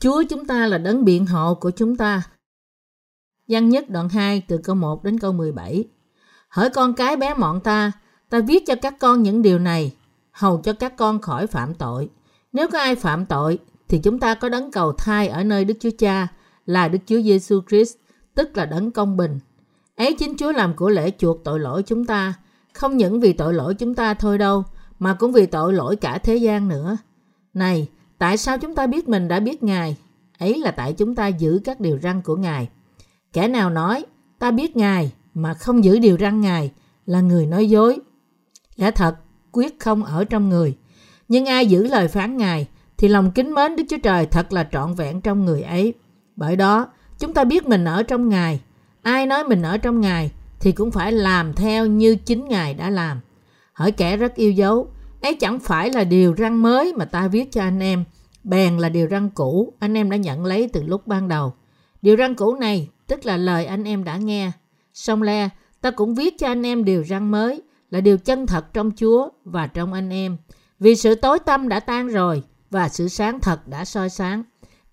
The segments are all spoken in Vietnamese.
Chúa chúng ta là đấng biện hộ của chúng ta. Văn nhất đoạn 2 từ câu 1 đến câu 17. Hỡi con cái bé mọn ta, ta viết cho các con những điều này, hầu cho các con khỏi phạm tội. Nếu có ai phạm tội, thì chúng ta có đấng cầu thai ở nơi Đức Chúa Cha là Đức Chúa Giêsu Christ, tức là đấng công bình. Ấy chính Chúa làm của lễ chuộc tội lỗi chúng ta, không những vì tội lỗi chúng ta thôi đâu, mà cũng vì tội lỗi cả thế gian nữa. Này, tại sao chúng ta biết mình đã biết Ngài? Ấy là tại chúng ta giữ các điều răn của Ngài. Kẻ nào nói, ta biết Ngài mà không giữ điều răn Ngài là người nói dối. Lẽ thật, quyết không ở trong người. Nhưng ai giữ lời phán Ngài thì lòng kính mến Đức Chúa Trời thật là trọn vẹn trong người ấy. Bởi đó, chúng ta biết mình ở trong Ngài. Ai nói mình ở trong Ngài thì cũng phải làm theo như chính Ngài đã làm. Hỏi kẻ rất yêu dấu, ấy chẳng phải là điều răng mới mà ta viết cho anh em, bèn là điều răng cũ anh em đã nhận lấy từ lúc ban đầu. Điều răng cũ này tức là lời anh em đã nghe. Song le, ta cũng viết cho anh em điều răng mới là điều chân thật trong Chúa và trong anh em. Vì sự tối tâm đã tan rồi và sự sáng thật đã soi sáng.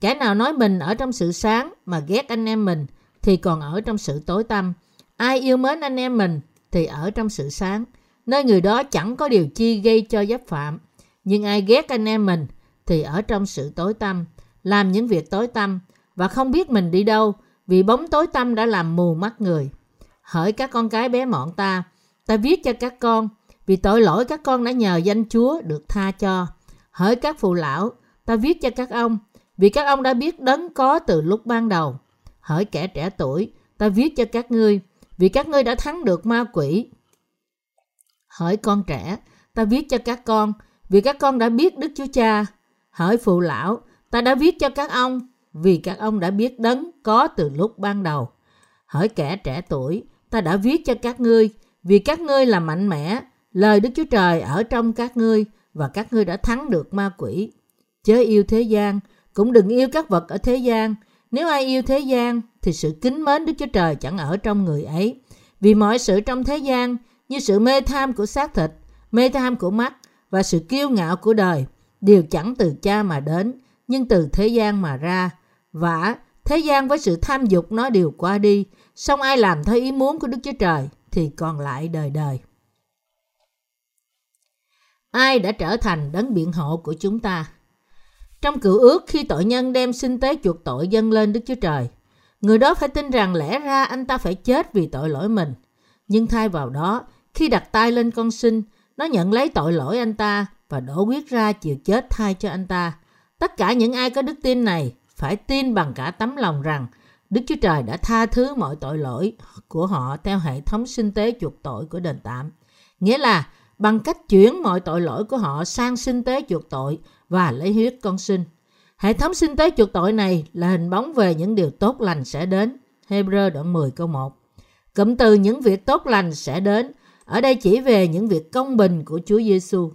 Kẻ nào nói mình ở trong sự sáng mà ghét anh em mình thì còn ở trong sự tối tâm. Ai yêu mến anh em mình thì ở trong sự sáng. Nơi người đó chẳng có điều chi gây cho giáp phạm. Nhưng ai ghét anh em mình thì ở trong sự tối tâm, làm những việc tối tâm và không biết mình đi đâu vì bóng tối tâm đã làm mù mắt người. Hỡi các con cái bé mọn ta, ta viết cho các con vì tội lỗi các con đã nhờ danh Chúa được tha cho. Hỡi các phụ lão, ta viết cho các ông vì các ông đã biết đấng có từ lúc ban đầu. Hỡi kẻ trẻ tuổi, ta viết cho các ngươi vì các ngươi đã thắng được ma quỷ. Hỡi con trẻ, ta viết cho các con vì các con đã biết Đức Chúa Cha. Hỡi phụ lão, ta đã viết cho các ông vì các ông đã biết đấng có từ lúc ban đầu. Hỡi kẻ trẻ tuổi, ta đã viết cho các ngươi vì các ngươi là mạnh mẽ, lời Đức Chúa Trời ở trong các ngươi và các ngươi đã thắng được ma quỷ. Chớ yêu thế gian, cũng đừng yêu các vật ở thế gian. Nếu ai yêu thế gian, thì sự kính mến Đức Chúa Trời chẳng ở trong người ấy. Vì mọi sự trong thế gian, như sự mê tham của xác thịt, mê tham của mắt và sự kiêu ngạo của đời, đều chẳng từ cha mà đến, nhưng từ thế gian mà ra. Vả, thế gian với sự tham dục nó đều qua đi, song ai làm theo ý muốn của Đức Chúa Trời thì còn lại đời đời. Ai đã trở thành đấng biện hộ của chúng ta? Trong cựu ước khi tội nhân đem sinh tế chuộc tội dâng lên Đức Chúa Trời, người đó phải tin rằng lẽ ra anh ta phải chết vì tội lỗi mình. Nhưng thay vào đó, khi đặt tay lên con sinh, nó nhận lấy tội lỗi anh ta và đổ quyết ra chịu chết thay cho anh ta. Tất cả những ai có đức tin này phải tin bằng cả tấm lòng rằng Đức Chúa Trời đã tha thứ mọi tội lỗi của họ theo hệ thống sinh tế chuộc tội của đền tạm. Nghĩa là bằng cách chuyển mọi tội lỗi của họ sang sinh tế chuộc tội và lấy huyết con sinh. Hệ thống sinh tế chuộc tội này là hình bóng về những điều tốt lành sẽ đến. Hebrew đoạn 10 câu 1 Cụm từ những việc tốt lành sẽ đến ở đây chỉ về những việc công bình của Chúa Giêsu,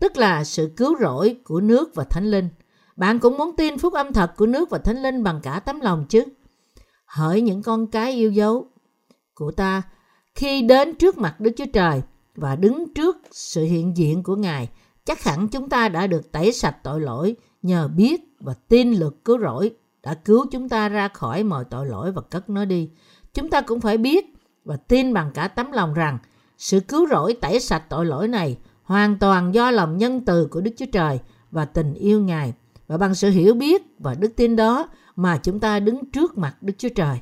tức là sự cứu rỗi của nước và Thánh Linh. Bạn cũng muốn tin phúc âm thật của nước và Thánh Linh bằng cả tấm lòng chứ? Hỡi những con cái yêu dấu của ta, khi đến trước mặt Đức Chúa Trời và đứng trước sự hiện diện của Ngài, chắc hẳn chúng ta đã được tẩy sạch tội lỗi nhờ biết và tin lực cứu rỗi đã cứu chúng ta ra khỏi mọi tội lỗi và cất nó đi. Chúng ta cũng phải biết và tin bằng cả tấm lòng rằng sự cứu rỗi tẩy sạch tội lỗi này hoàn toàn do lòng nhân từ của Đức Chúa Trời và tình yêu Ngài và bằng sự hiểu biết và đức tin đó mà chúng ta đứng trước mặt Đức Chúa Trời.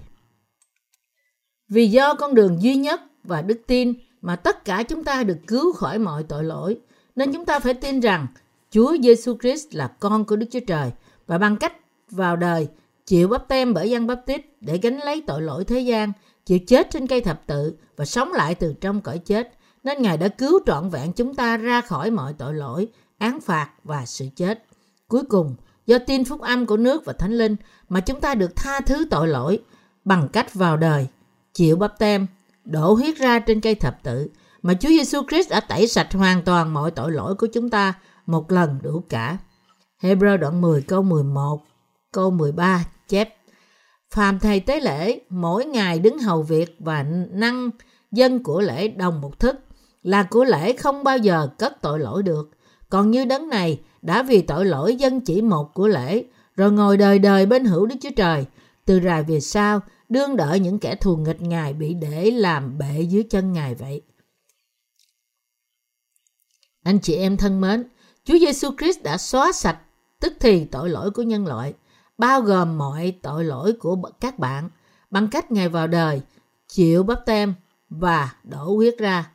Vì do con đường duy nhất và đức tin mà tất cả chúng ta được cứu khỏi mọi tội lỗi, nên chúng ta phải tin rằng Chúa Giêsu Christ là con của Đức Chúa Trời và bằng cách vào đời chịu bắp tem bởi dân bắp tít để gánh lấy tội lỗi thế gian, chịu chết trên cây thập tự và sống lại từ trong cõi chết, nên Ngài đã cứu trọn vẹn chúng ta ra khỏi mọi tội lỗi, án phạt và sự chết. Cuối cùng, do tin phúc âm của nước và thánh linh mà chúng ta được tha thứ tội lỗi bằng cách vào đời, chịu bắp tem, đổ huyết ra trên cây thập tự mà Chúa Giêsu Christ đã tẩy sạch hoàn toàn mọi tội lỗi của chúng ta một lần đủ cả. Hebrew đoạn 10 câu 11, câu 13 chép Phàm thầy tế lễ mỗi ngày đứng hầu việc và năng dân của lễ đồng một thức là của lễ không bao giờ cất tội lỗi được. Còn như đấng này đã vì tội lỗi dân chỉ một của lễ rồi ngồi đời đời bên hữu Đức Chúa Trời, từ rài về sau, đương đợi những kẻ thù nghịch Ngài bị để làm bệ dưới chân Ngài vậy. Anh chị em thân mến, Chúa Giêsu Christ đã xóa sạch tức thì tội lỗi của nhân loại, bao gồm mọi tội lỗi của các bạn bằng cách Ngài vào đời, chịu bắp tem và đổ huyết ra.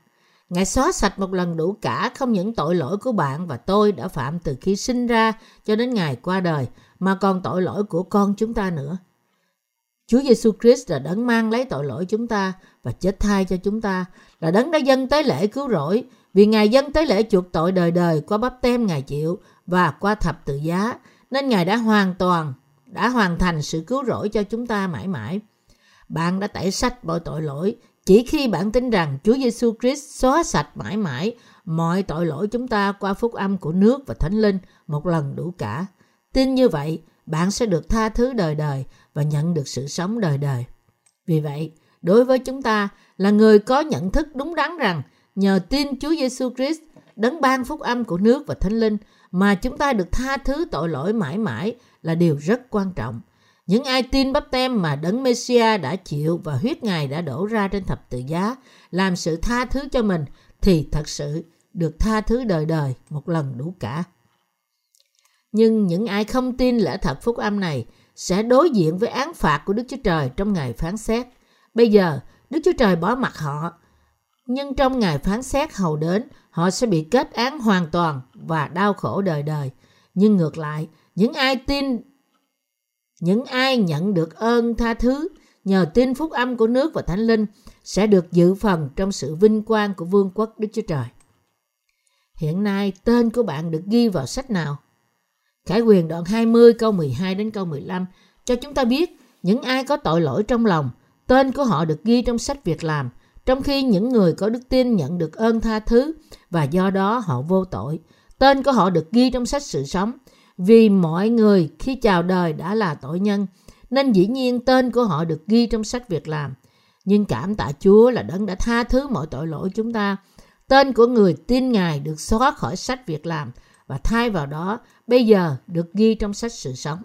Ngài xóa sạch một lần đủ cả không những tội lỗi của bạn và tôi đã phạm từ khi sinh ra cho đến ngày qua đời, mà còn tội lỗi của con chúng ta nữa. Chúa Giêsu Christ là đấng mang lấy tội lỗi chúng ta và chết thay cho chúng ta, là đấng đã dâng tế lễ cứu rỗi, vì Ngài dâng tế lễ chuộc tội đời đời qua bắp tem Ngài chịu và qua thập tự giá, nên Ngài đã hoàn toàn, đã hoàn thành sự cứu rỗi cho chúng ta mãi mãi. Bạn đã tẩy sạch mọi tội lỗi chỉ khi bạn tin rằng Chúa Giêsu Christ xóa sạch mãi mãi mọi tội lỗi chúng ta qua phúc âm của nước và thánh linh một lần đủ cả. Tin như vậy, bạn sẽ được tha thứ đời đời và nhận được sự sống đời đời. Vì vậy, đối với chúng ta là người có nhận thức đúng đắn rằng nhờ tin Chúa Giêsu Christ đấng ban phúc âm của nước và thánh linh mà chúng ta được tha thứ tội lỗi mãi mãi là điều rất quan trọng. Những ai tin bắp tem mà đấng Messia đã chịu và huyết Ngài đã đổ ra trên thập tự giá làm sự tha thứ cho mình thì thật sự được tha thứ đời đời một lần đủ cả. Nhưng những ai không tin lẽ thật phúc âm này sẽ đối diện với án phạt của Đức Chúa Trời trong ngày phán xét. Bây giờ, Đức Chúa Trời bỏ mặt họ, nhưng trong ngày phán xét hầu đến, họ sẽ bị kết án hoàn toàn và đau khổ đời đời. Nhưng ngược lại, những ai tin những ai nhận được ơn tha thứ nhờ tin phúc âm của nước và thánh linh sẽ được dự phần trong sự vinh quang của vương quốc Đức Chúa Trời. Hiện nay tên của bạn được ghi vào sách nào? Khải quyền đoạn 20 câu 12 đến câu 15 cho chúng ta biết những ai có tội lỗi trong lòng, tên của họ được ghi trong sách việc làm, trong khi những người có đức tin nhận được ơn tha thứ và do đó họ vô tội. Tên của họ được ghi trong sách sự sống, vì mọi người khi chào đời đã là tội nhân, nên dĩ nhiên tên của họ được ghi trong sách việc làm. Nhưng cảm tạ Chúa là đấng đã tha thứ mọi tội lỗi chúng ta. Tên của người tin Ngài được xóa khỏi sách việc làm và thay vào đó bây giờ được ghi trong sách sự sống.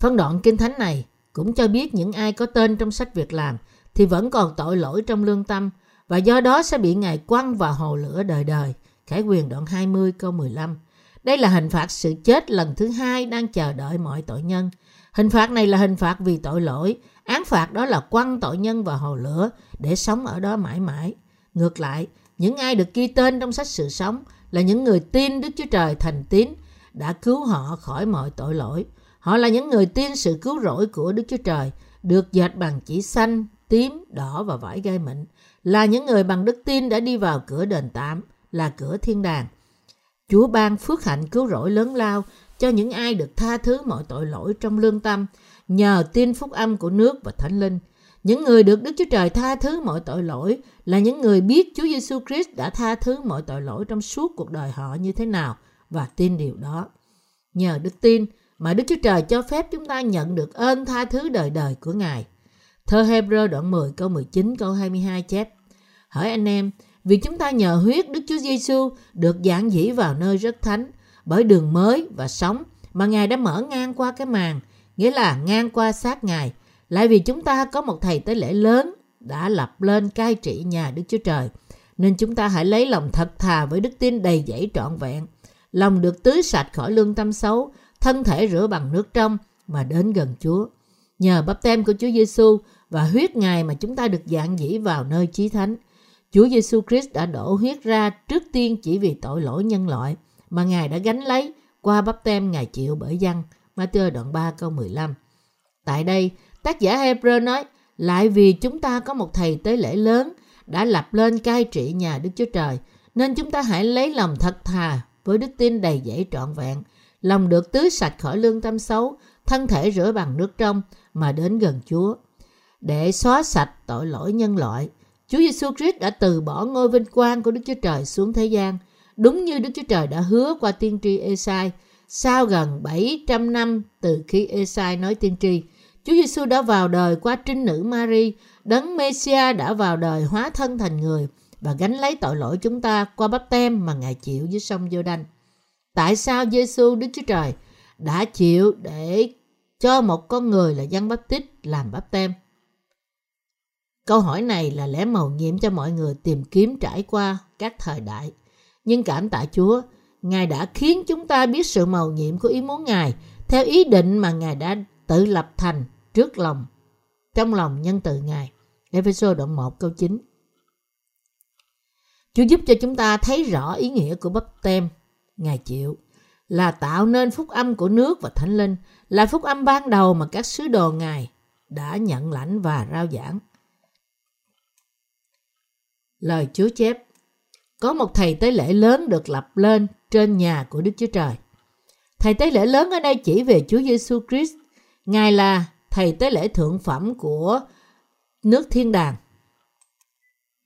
Phân đoạn kinh thánh này cũng cho biết những ai có tên trong sách việc làm thì vẫn còn tội lỗi trong lương tâm và do đó sẽ bị Ngài quăng vào hồ lửa đời đời. Khải quyền đoạn 20 câu 15. Đây là hình phạt sự chết lần thứ hai đang chờ đợi mọi tội nhân. Hình phạt này là hình phạt vì tội lỗi. Án phạt đó là quăng tội nhân vào hồ lửa để sống ở đó mãi mãi. Ngược lại, những ai được ghi tên trong sách sự sống là những người tin Đức Chúa Trời thành tín đã cứu họ khỏi mọi tội lỗi. Họ là những người tin sự cứu rỗi của Đức Chúa Trời được dệt bằng chỉ xanh, tím, đỏ và vải gai mịn. Là những người bằng đức tin đã đi vào cửa đền tạm là cửa thiên đàng. Chúa ban phước hạnh cứu rỗi lớn lao cho những ai được tha thứ mọi tội lỗi trong lương tâm nhờ tin phúc âm của nước và thánh linh. Những người được Đức Chúa Trời tha thứ mọi tội lỗi là những người biết Chúa Giêsu Christ đã tha thứ mọi tội lỗi trong suốt cuộc đời họ như thế nào và tin điều đó. Nhờ đức tin mà Đức Chúa Trời cho phép chúng ta nhận được ơn tha thứ đời đời của Ngài. Thơ Hebrew đoạn 10 câu 19 câu 22 chép Hỡi anh em, vì chúng ta nhờ huyết Đức Chúa Giêsu được giảng dĩ vào nơi rất thánh bởi đường mới và sống mà Ngài đã mở ngang qua cái màn, nghĩa là ngang qua xác Ngài. Lại vì chúng ta có một thầy tế lễ lớn đã lập lên cai trị nhà Đức Chúa Trời, nên chúng ta hãy lấy lòng thật thà với đức tin đầy dẫy trọn vẹn, lòng được tưới sạch khỏi lương tâm xấu, thân thể rửa bằng nước trong mà đến gần Chúa. Nhờ bắp tem của Chúa Giêsu và huyết Ngài mà chúng ta được dạng dĩ vào nơi chí thánh. Chúa Giêsu Christ đã đổ huyết ra trước tiên chỉ vì tội lỗi nhân loại mà Ngài đã gánh lấy qua bắp tem Ngài chịu bởi dân. Matthew đoạn 3 câu 15. Tại đây, tác giả Hebrew nói, lại vì chúng ta có một thầy tế lễ lớn đã lập lên cai trị nhà Đức Chúa Trời, nên chúng ta hãy lấy lòng thật thà với đức tin đầy dẫy trọn vẹn, lòng được tưới sạch khỏi lương tâm xấu, thân thể rửa bằng nước trong mà đến gần Chúa. Để xóa sạch tội lỗi nhân loại, Chúa Giêsu Christ đã từ bỏ ngôi vinh quang của Đức Chúa Trời xuống thế gian, đúng như Đức Chúa Trời đã hứa qua tiên tri Esai. Sau gần 700 năm từ khi Esai nói tiên tri, Chúa Giêsu đã vào đời qua trinh nữ Mary, đấng Messia đã vào đời hóa thân thành người và gánh lấy tội lỗi chúng ta qua bắp tem mà Ngài chịu dưới sông giô đanh Tại sao Giêsu Đức Chúa Trời đã chịu để cho một con người là dân bắp tít làm bắp tem? Câu hỏi này là lẽ màu nhiệm cho mọi người tìm kiếm trải qua các thời đại. Nhưng cảm tạ Chúa, Ngài đã khiến chúng ta biết sự màu nhiệm của ý muốn Ngài theo ý định mà Ngài đã tự lập thành trước lòng, trong lòng nhân từ Ngài. Ephesos đoạn 1 câu 9 Chúa giúp cho chúng ta thấy rõ ý nghĩa của bắp tem Ngài chịu là tạo nên phúc âm của nước và thánh linh là phúc âm ban đầu mà các sứ đồ Ngài đã nhận lãnh và rao giảng. Lời Chúa chép Có một thầy tế lễ lớn được lập lên trên nhà của Đức Chúa Trời. Thầy tế lễ lớn ở đây chỉ về Chúa Giêsu Christ. Ngài là thầy tế lễ thượng phẩm của nước thiên đàng.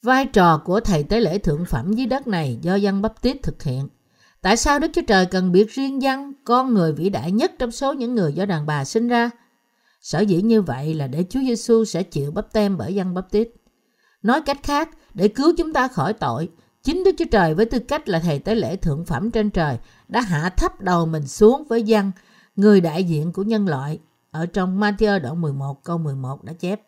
Vai trò của thầy tế lễ thượng phẩm dưới đất này do dân bắp tít thực hiện. Tại sao Đức Chúa Trời cần biệt riêng dân, con người vĩ đại nhất trong số những người do đàn bà sinh ra? Sở dĩ như vậy là để Chúa Giêsu sẽ chịu bắp tem bởi dân bắp tít. Nói cách khác, để cứu chúng ta khỏi tội, chính Đức Chúa Trời với tư cách là thầy tế lễ thượng phẩm trên trời đã hạ thấp đầu mình xuống với dân, người đại diện của nhân loại. Ở trong Matthew đoạn 11 câu 11 đã chép.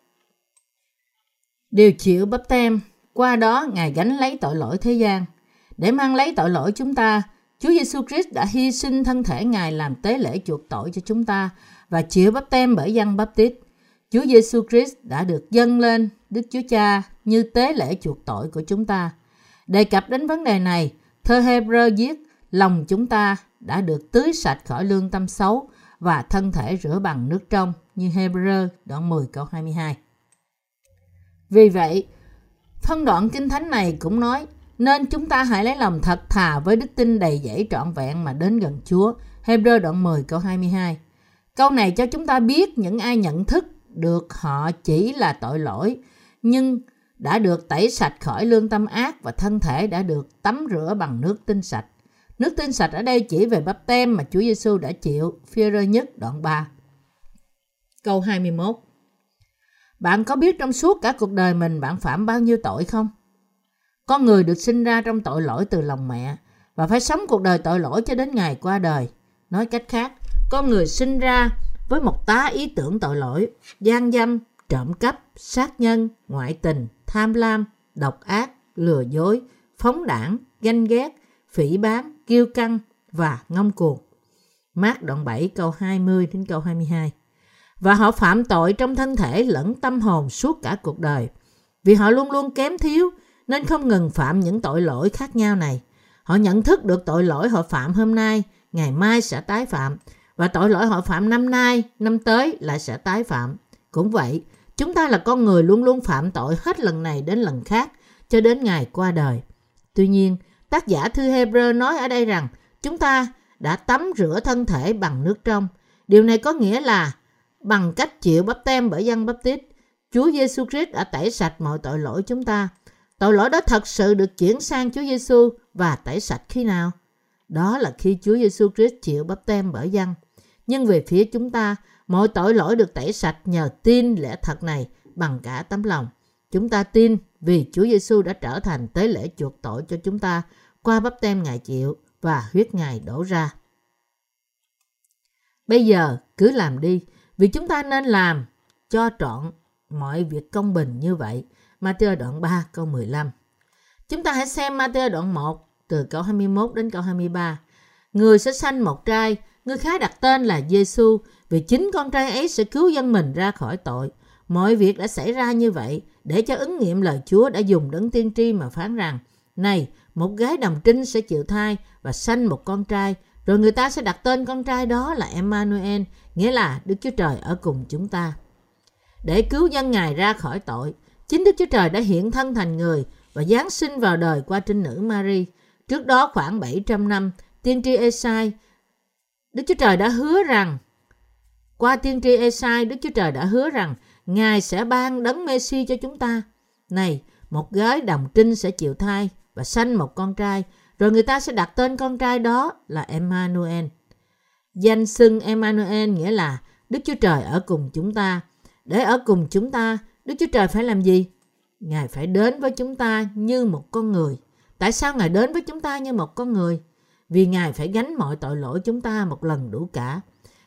Điều chịu bắp tem, qua đó Ngài gánh lấy tội lỗi thế gian. Để mang lấy tội lỗi chúng ta, Chúa Giêsu Christ đã hy sinh thân thể Ngài làm tế lễ chuộc tội cho chúng ta và chịu bắp tem bởi dân bắp tít. Chúa Giêsu Christ đã được dâng lên Đức Chúa Cha như tế lễ chuộc tội của chúng ta. Đề cập đến vấn đề này, thơ Hebrew viết lòng chúng ta đã được tưới sạch khỏi lương tâm xấu và thân thể rửa bằng nước trong như Hebrew đoạn 10 câu 22. Vì vậy, phân đoạn kinh thánh này cũng nói nên chúng ta hãy lấy lòng thật thà với đức tin đầy dẫy trọn vẹn mà đến gần Chúa. Hebrew đoạn 10 câu 22. Câu này cho chúng ta biết những ai nhận thức được họ chỉ là tội lỗi, nhưng đã được tẩy sạch khỏi lương tâm ác và thân thể đã được tắm rửa bằng nước tinh sạch. Nước tinh sạch ở đây chỉ về bắp tem mà Chúa Giêsu đã chịu, phi rơ nhất đoạn 3. Câu 21 Bạn có biết trong suốt cả cuộc đời mình bạn phạm bao nhiêu tội không? Con người được sinh ra trong tội lỗi từ lòng mẹ và phải sống cuộc đời tội lỗi cho đến ngày qua đời. Nói cách khác, con người sinh ra với một tá ý tưởng tội lỗi, gian dâm, trộm cắp, sát nhân, ngoại tình, tham lam, độc ác, lừa dối, phóng đảng, ganh ghét, phỉ báng, kiêu căng và ngông cuồng. Mát đoạn 7 câu 20 đến câu 22. Và họ phạm tội trong thân thể lẫn tâm hồn suốt cả cuộc đời. Vì họ luôn luôn kém thiếu nên không ngừng phạm những tội lỗi khác nhau này. Họ nhận thức được tội lỗi họ phạm hôm nay, ngày mai sẽ tái phạm. Và tội lỗi họ phạm năm nay, năm tới lại sẽ tái phạm. Cũng vậy, chúng ta là con người luôn luôn phạm tội hết lần này đến lần khác cho đến ngày qua đời. Tuy nhiên, tác giả thư Hebrew nói ở đây rằng chúng ta đã tắm rửa thân thể bằng nước trong. Điều này có nghĩa là bằng cách chịu bắp tem bởi dân bắp tít, Chúa Giêsu Christ đã tẩy sạch mọi tội lỗi chúng ta. Tội lỗi đó thật sự được chuyển sang Chúa Giêsu và tẩy sạch khi nào? Đó là khi Chúa Giêsu Christ chịu bắp tem bởi dân. Nhưng về phía chúng ta, mọi tội lỗi được tẩy sạch nhờ tin lẽ thật này bằng cả tấm lòng. Chúng ta tin vì Chúa Giêsu đã trở thành tế lễ chuộc tội cho chúng ta qua bắp tem Ngài chịu và huyết Ngài đổ ra. Bây giờ cứ làm đi, vì chúng ta nên làm cho trọn mọi việc công bình như vậy. Matthew đoạn 3 câu 15 Chúng ta hãy xem Matthew đoạn 1 từ câu 21 đến câu 23. Người sẽ sanh một trai, người khác đặt tên là Giêsu vì chính con trai ấy sẽ cứu dân mình ra khỏi tội. Mọi việc đã xảy ra như vậy để cho ứng nghiệm lời Chúa đã dùng đấng tiên tri mà phán rằng Này, một gái đồng trinh sẽ chịu thai và sanh một con trai rồi người ta sẽ đặt tên con trai đó là Emmanuel, nghĩa là Đức Chúa Trời ở cùng chúng ta. Để cứu dân Ngài ra khỏi tội, chính Đức Chúa Trời đã hiện thân thành người và Giáng sinh vào đời qua trinh nữ Mary. Trước đó khoảng 700 năm, tiên tri Esai, Đức Chúa Trời đã hứa rằng, qua tiên tri Esai, Đức Chúa Trời đã hứa rằng Ngài sẽ ban đấng Messi cho chúng ta. Này, một gái đồng trinh sẽ chịu thai và sanh một con trai, rồi người ta sẽ đặt tên con trai đó là Emmanuel. Danh xưng Emmanuel nghĩa là Đức Chúa Trời ở cùng chúng ta. Để ở cùng chúng ta, Đức Chúa Trời phải làm gì? Ngài phải đến với chúng ta như một con người. Tại sao Ngài đến với chúng ta như một con người? Vì Ngài phải gánh mọi tội lỗi chúng ta một lần đủ cả.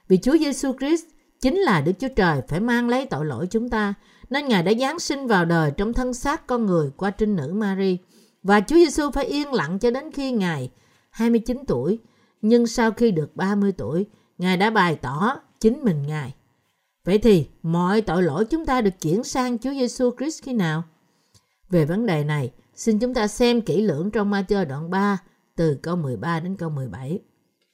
Vì Chúa Giêsu Christ chính là Đức Chúa Trời phải mang lấy tội lỗi chúng ta, nên Ngài đã giáng sinh vào đời trong thân xác con người qua trinh nữ Mary. Và Chúa Giêsu phải yên lặng cho đến khi Ngài 29 tuổi, nhưng sau khi được 30 tuổi, Ngài đã bày tỏ chính mình Ngài. Vậy thì mọi tội lỗi chúng ta được chuyển sang Chúa Giêsu Christ khi nào? Về vấn đề này, xin chúng ta xem kỹ lưỡng trong Matthew đoạn 3 từ câu 13 đến câu 17.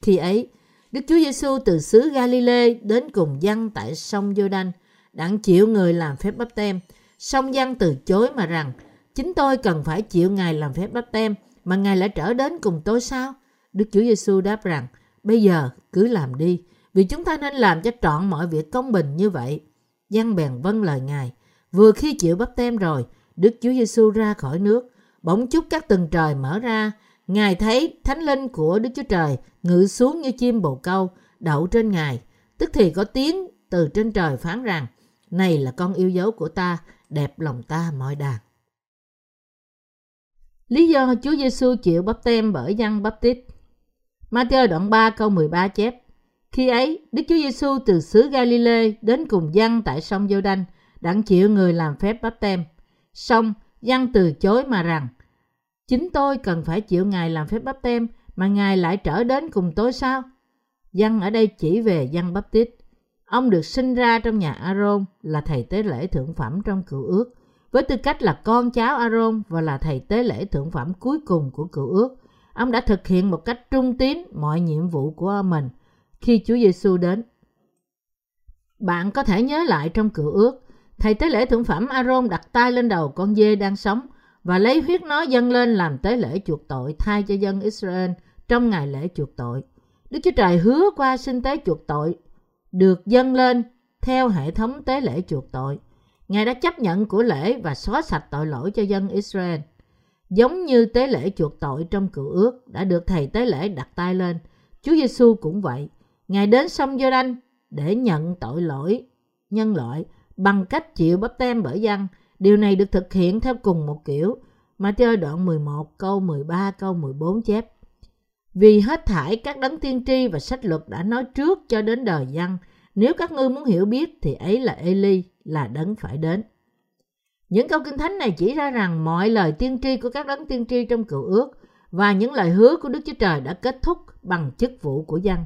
Khi ấy, Đức Chúa Giêsu từ xứ Galilee đến cùng dân tại sông Giô-đanh, đặng chịu người làm phép bắp tem. Song dân từ chối mà rằng, chính tôi cần phải chịu Ngài làm phép bắp tem, mà Ngài lại trở đến cùng tôi sao? Đức Chúa Giêsu đáp rằng, bây giờ cứ làm đi, vì chúng ta nên làm cho trọn mọi việc công bình như vậy. Dân bèn vâng lời Ngài. Vừa khi chịu bắp tem rồi, Đức Chúa Giêsu ra khỏi nước, bỗng chúc các tầng trời mở ra, Ngài thấy thánh linh của Đức Chúa Trời ngự xuống như chim bồ câu, đậu trên Ngài. Tức thì có tiếng từ trên trời phán rằng, này là con yêu dấu của ta, đẹp lòng ta mọi đàn. Lý do Chúa Giêsu chịu bắp tem bởi dân bắp tít. Matthew đoạn 3 câu 13 chép, Khi ấy, Đức Chúa Giêsu từ xứ Galilee đến cùng dân tại sông giô đanh đặng chịu người làm phép bắp tem. Xong, dân từ chối mà rằng, Chính tôi cần phải chịu Ngài làm phép bắp tem mà Ngài lại trở đến cùng tôi sao? Dân ở đây chỉ về dân bắp tít. Ông được sinh ra trong nhà Aaron là thầy tế lễ thượng phẩm trong cựu ước, với tư cách là con cháu Aaron và là thầy tế lễ thượng phẩm cuối cùng của cựu ước. Ông đã thực hiện một cách trung tín mọi nhiệm vụ của mình khi Chúa Giêsu đến. Bạn có thể nhớ lại trong cựu ước, thầy tế lễ thượng phẩm Aaron đặt tay lên đầu con dê đang sống và lấy huyết nó dâng lên làm tế lễ chuộc tội thay cho dân Israel trong ngày lễ chuộc tội. Đức Chúa Trời hứa qua sinh tế chuộc tội được dâng lên theo hệ thống tế lễ chuộc tội. Ngài đã chấp nhận của lễ và xóa sạch tội lỗi cho dân Israel. Giống như tế lễ chuộc tội trong cựu ước đã được thầy tế lễ đặt tay lên, Chúa Giêsu cũng vậy. Ngài đến sông giô đanh để nhận tội lỗi nhân loại bằng cách chịu bắp tem bởi dân Điều này được thực hiện theo cùng một kiểu. Matthew đoạn 11 câu 13 câu 14 chép. Vì hết thải các đấng tiên tri và sách luật đã nói trước cho đến đời dân, nếu các ngươi muốn hiểu biết thì ấy là Eli, là đấng phải đến. Những câu kinh thánh này chỉ ra rằng mọi lời tiên tri của các đấng tiên tri trong cựu ước và những lời hứa của Đức Chúa Trời đã kết thúc bằng chức vụ của dân.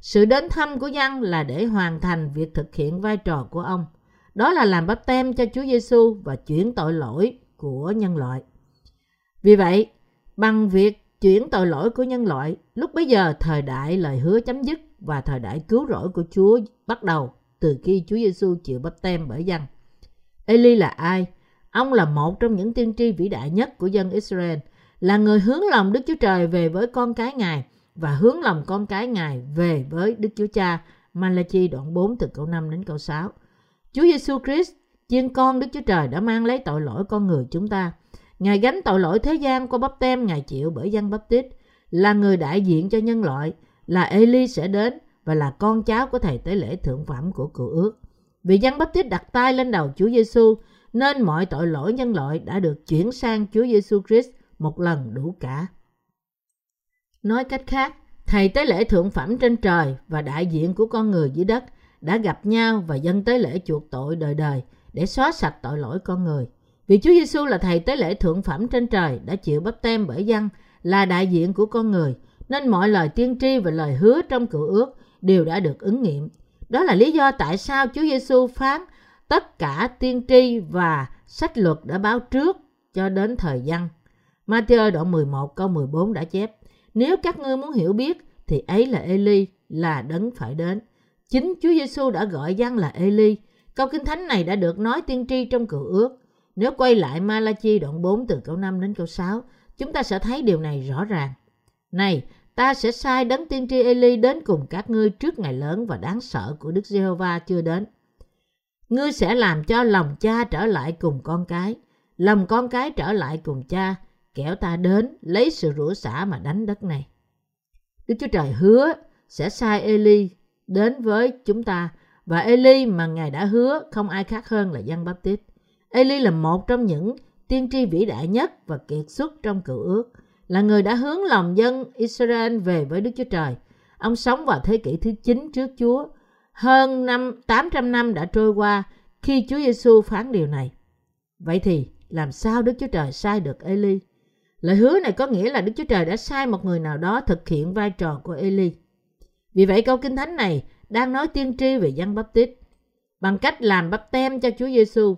Sự đến thăm của dân là để hoàn thành việc thực hiện vai trò của ông – đó là làm bắp tem cho Chúa Giêsu và chuyển tội lỗi của nhân loại. Vì vậy, bằng việc chuyển tội lỗi của nhân loại, lúc bấy giờ thời đại lời hứa chấm dứt và thời đại cứu rỗi của Chúa bắt đầu từ khi Chúa Giêsu chịu bắp tem bởi dân. Eli là ai? Ông là một trong những tiên tri vĩ đại nhất của dân Israel, là người hướng lòng Đức Chúa Trời về với con cái Ngài và hướng lòng con cái Ngài về với Đức Chúa Cha. Malachi đoạn 4 từ câu 5 đến câu 6. Chúa Giêsu Christ, chiên con Đức Chúa Trời đã mang lấy tội lỗi con người chúng ta. Ngài gánh tội lỗi thế gian qua bắp tem Ngài chịu bởi dân bắp tít, là người đại diện cho nhân loại, là Eli sẽ đến và là con cháu của thầy tế lễ thượng phẩm của cựu ước. Vì dân bắp tít đặt tay lên đầu Chúa Giêsu, nên mọi tội lỗi nhân loại đã được chuyển sang Chúa Giêsu Christ một lần đủ cả. Nói cách khác, thầy tế lễ thượng phẩm trên trời và đại diện của con người dưới đất – đã gặp nhau và dâng tế lễ chuộc tội đời đời để xóa sạch tội lỗi con người. Vì Chúa Giêsu là thầy tế lễ thượng phẩm trên trời đã chịu bắp tem bởi dân là đại diện của con người, nên mọi lời tiên tri và lời hứa trong cựu ước đều đã được ứng nghiệm. Đó là lý do tại sao Chúa Giêsu phán tất cả tiên tri và sách luật đã báo trước cho đến thời dân. Matthew đoạn 11 câu 14 đã chép, nếu các ngươi muốn hiểu biết thì ấy là Eli là đấng phải đến. Chính Chúa Giêsu đã gọi dân là Eli. Câu kinh thánh này đã được nói tiên tri trong cựu ước. Nếu quay lại Malachi đoạn 4 từ câu 5 đến câu 6, chúng ta sẽ thấy điều này rõ ràng. Này, ta sẽ sai đấng tiên tri Eli đến cùng các ngươi trước ngày lớn và đáng sợ của Đức Giê-hô-va chưa đến. Ngươi sẽ làm cho lòng cha trở lại cùng con cái, lòng con cái trở lại cùng cha, kẻo ta đến lấy sự rủa xả mà đánh đất này. Đức Chúa Trời hứa sẽ sai Eli đến với chúng ta và Eli mà Ngài đã hứa không ai khác hơn là Giăng Baptist. Eli là một trong những tiên tri vĩ đại nhất và kiệt xuất trong cựu ước. là người đã hướng lòng dân Israel về với Đức Chúa Trời. Ông sống vào thế kỷ thứ 9 trước Chúa. Hơn năm 800 năm đã trôi qua khi Chúa Giêsu phán điều này. Vậy thì làm sao Đức Chúa Trời sai được Eli? Lời hứa này có nghĩa là Đức Chúa Trời đã sai một người nào đó thực hiện vai trò của Eli. Vì vậy câu Kinh Thánh này đang nói tiên tri về dân bắp tít. Bằng cách làm bắp tem cho Chúa Giêsu,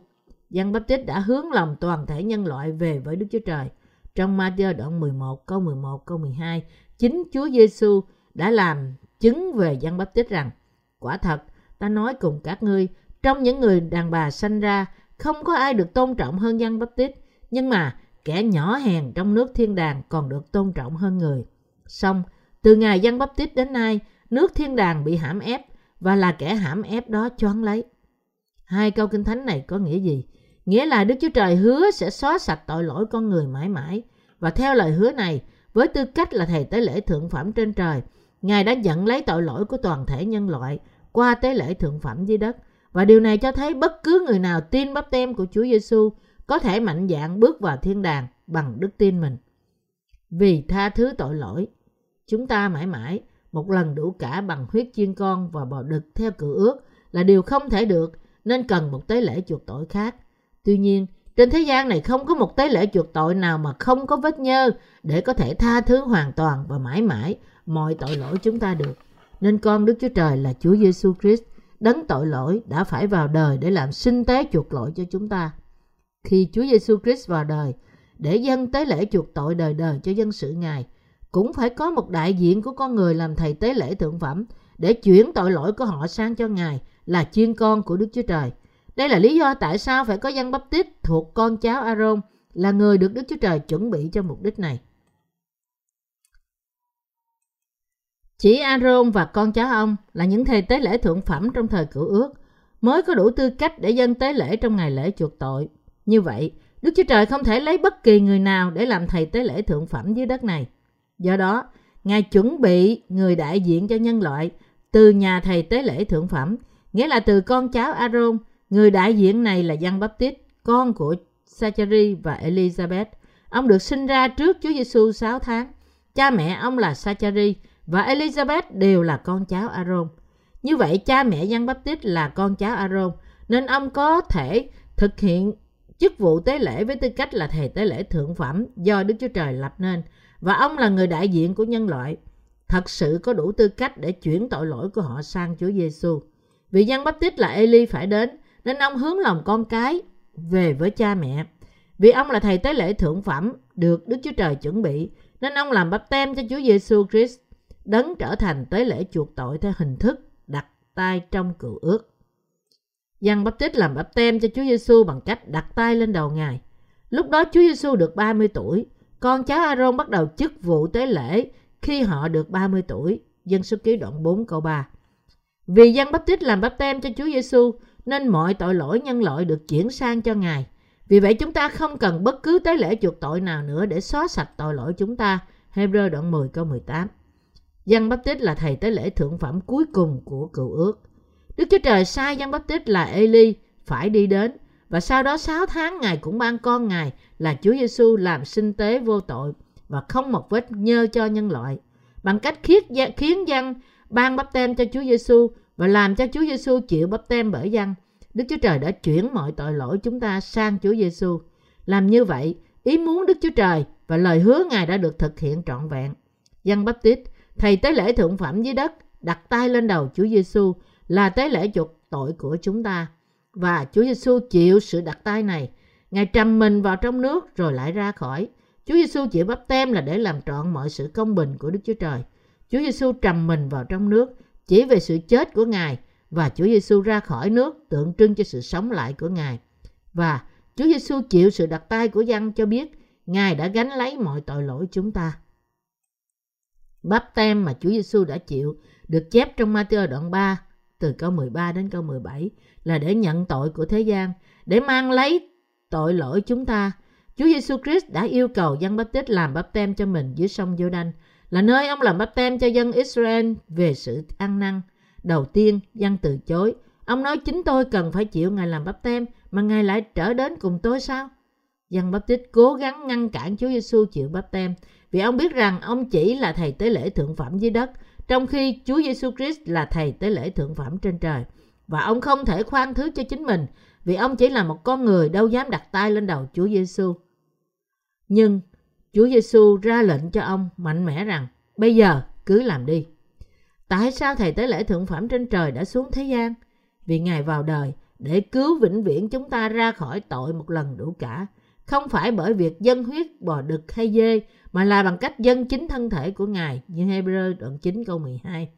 dân bắp tít đã hướng lòng toàn thể nhân loại về với Đức Chúa Trời. Trong Matthew đoạn 11 câu 11 câu 12, chính Chúa Giêsu đã làm chứng về dân bắp tít rằng quả thật ta nói cùng các ngươi trong những người đàn bà sanh ra không có ai được tôn trọng hơn dân bắp tít nhưng mà kẻ nhỏ hèn trong nước thiên đàng còn được tôn trọng hơn người. Xong, từ ngày dân bắp tít đến nay, nước thiên đàng bị hãm ép và là kẻ hãm ép đó choán lấy. Hai câu kinh thánh này có nghĩa gì? Nghĩa là Đức Chúa Trời hứa sẽ xóa sạch tội lỗi con người mãi mãi. Và theo lời hứa này, với tư cách là thầy tế lễ thượng phẩm trên trời, Ngài đã nhận lấy tội lỗi của toàn thể nhân loại qua tế lễ thượng phẩm dưới đất. Và điều này cho thấy bất cứ người nào tin bắp tem của Chúa Giêsu có thể mạnh dạn bước vào thiên đàng bằng đức tin mình. Vì tha thứ tội lỗi, chúng ta mãi mãi một lần đủ cả bằng huyết chiên con và bò đực theo cựu ước là điều không thể được nên cần một tế lễ chuộc tội khác. Tuy nhiên, trên thế gian này không có một tế lễ chuộc tội nào mà không có vết nhơ để có thể tha thứ hoàn toàn và mãi mãi mọi tội lỗi chúng ta được. Nên con Đức Chúa Trời là Chúa Giêsu Christ, đấng tội lỗi đã phải vào đời để làm sinh tế chuộc lỗi cho chúng ta. Khi Chúa Giêsu Christ vào đời để dân tế lễ chuộc tội đời đời cho dân sự Ngài, cũng phải có một đại diện của con người làm thầy tế lễ thượng phẩm để chuyển tội lỗi của họ sang cho Ngài là chuyên con của Đức Chúa Trời. Đây là lý do tại sao phải có dân bắp tít thuộc con cháu Aaron là người được Đức Chúa Trời chuẩn bị cho mục đích này. Chỉ Aaron và con cháu ông là những thầy tế lễ thượng phẩm trong thời Cựu ước mới có đủ tư cách để dân tế lễ trong ngày lễ chuộc tội. Như vậy, Đức Chúa Trời không thể lấy bất kỳ người nào để làm thầy tế lễ thượng phẩm dưới đất này. Do đó, Ngài chuẩn bị người đại diện cho nhân loại từ nhà thầy tế lễ thượng phẩm, nghĩa là từ con cháu Aaron. Người đại diện này là Giăng Baptist, con của Zachary và Elizabeth. Ông được sinh ra trước Chúa Giêsu 6 tháng. Cha mẹ ông là Zachary và Elizabeth đều là con cháu Aaron. Như vậy, cha mẹ Giăng Baptist là con cháu Aaron, nên ông có thể thực hiện chức vụ tế lễ với tư cách là thầy tế lễ thượng phẩm do Đức Chúa Trời lập nên và ông là người đại diện của nhân loại, thật sự có đủ tư cách để chuyển tội lỗi của họ sang Chúa Giêsu. Vì dân bắp tít là Eli phải đến, nên ông hướng lòng con cái về với cha mẹ. Vì ông là thầy tế lễ thượng phẩm được Đức Chúa Trời chuẩn bị, nên ông làm bắp tem cho Chúa Giêsu Christ, đấng trở thành tế lễ chuộc tội theo hình thức đặt tay trong cựu ước. Giăng bắp tít làm bắp tem cho Chúa Giêsu bằng cách đặt tay lên đầu Ngài. Lúc đó Chúa Giêsu được 30 tuổi, con cháu Aaron bắt đầu chức vụ tế lễ khi họ được 30 tuổi. Dân số ký đoạn 4 câu 3. Vì dân bắp tít làm bắp tem cho Chúa Giêsu nên mọi tội lỗi nhân loại được chuyển sang cho Ngài. Vì vậy chúng ta không cần bất cứ tế lễ chuộc tội nào nữa để xóa sạch tội lỗi chúng ta. Hebrew đoạn 10 câu 18. Dân bắp tít là thầy tế lễ thượng phẩm cuối cùng của cựu ước. Đức Chúa Trời sai dân bắp tít là Eli phải đi đến và sau đó 6 tháng Ngài cũng ban con Ngài là Chúa Giêsu làm sinh tế vô tội và không một vết nhơ cho nhân loại. Bằng cách khiết, khiến dân ban bắp tem cho Chúa Giêsu và làm cho Chúa Giêsu chịu bắp tem bởi dân, Đức Chúa Trời đã chuyển mọi tội lỗi chúng ta sang Chúa Giêsu. Làm như vậy, ý muốn Đức Chúa Trời và lời hứa Ngài đã được thực hiện trọn vẹn. Dân bắp tít, thầy tế lễ thượng phẩm dưới đất, đặt tay lên đầu Chúa Giêsu là tế lễ chuộc tội của chúng ta. Và Chúa Giêsu chịu sự đặt tay này. Ngài trầm mình vào trong nước rồi lại ra khỏi. Chúa Giêsu chịu bắp tem là để làm trọn mọi sự công bình của Đức Chúa Trời. Chúa Giêsu trầm mình vào trong nước chỉ về sự chết của Ngài và Chúa Giêsu ra khỏi nước tượng trưng cho sự sống lại của Ngài. Và Chúa Giêsu chịu sự đặt tay của dân cho biết Ngài đã gánh lấy mọi tội lỗi chúng ta. Bắp tem mà Chúa Giêsu đã chịu được chép trong Matthew đoạn 3 từ câu 13 đến câu 17 là để nhận tội của thế gian, để mang lấy tội lỗi chúng ta. Chúa Giêsu Christ đã yêu cầu dân báp tít làm báp tem cho mình dưới sông giô đanh là nơi ông làm báp tem cho dân Israel về sự ăn năn. Đầu tiên, dân từ chối. Ông nói chính tôi cần phải chịu Ngài làm báp tem mà Ngài lại trở đến cùng tôi sao? Dân Báp Tít cố gắng ngăn cản Chúa Giêsu chịu báp tem vì ông biết rằng ông chỉ là thầy tế lễ thượng phẩm dưới đất, trong khi Chúa Giêsu Christ là thầy tế lễ thượng phẩm trên trời. Và ông không thể khoan thứ cho chính mình vì ông chỉ là một con người đâu dám đặt tay lên đầu Chúa Giêsu. Nhưng Chúa Giêsu ra lệnh cho ông mạnh mẽ rằng bây giờ cứ làm đi. Tại sao thầy tế lễ thượng phẩm trên trời đã xuống thế gian? Vì Ngài vào đời để cứu vĩnh viễn chúng ta ra khỏi tội một lần đủ cả. Không phải bởi việc dân huyết bò đực hay dê, mà là bằng cách dân chính thân thể của Ngài, như Hebrew đoạn 9 câu 12.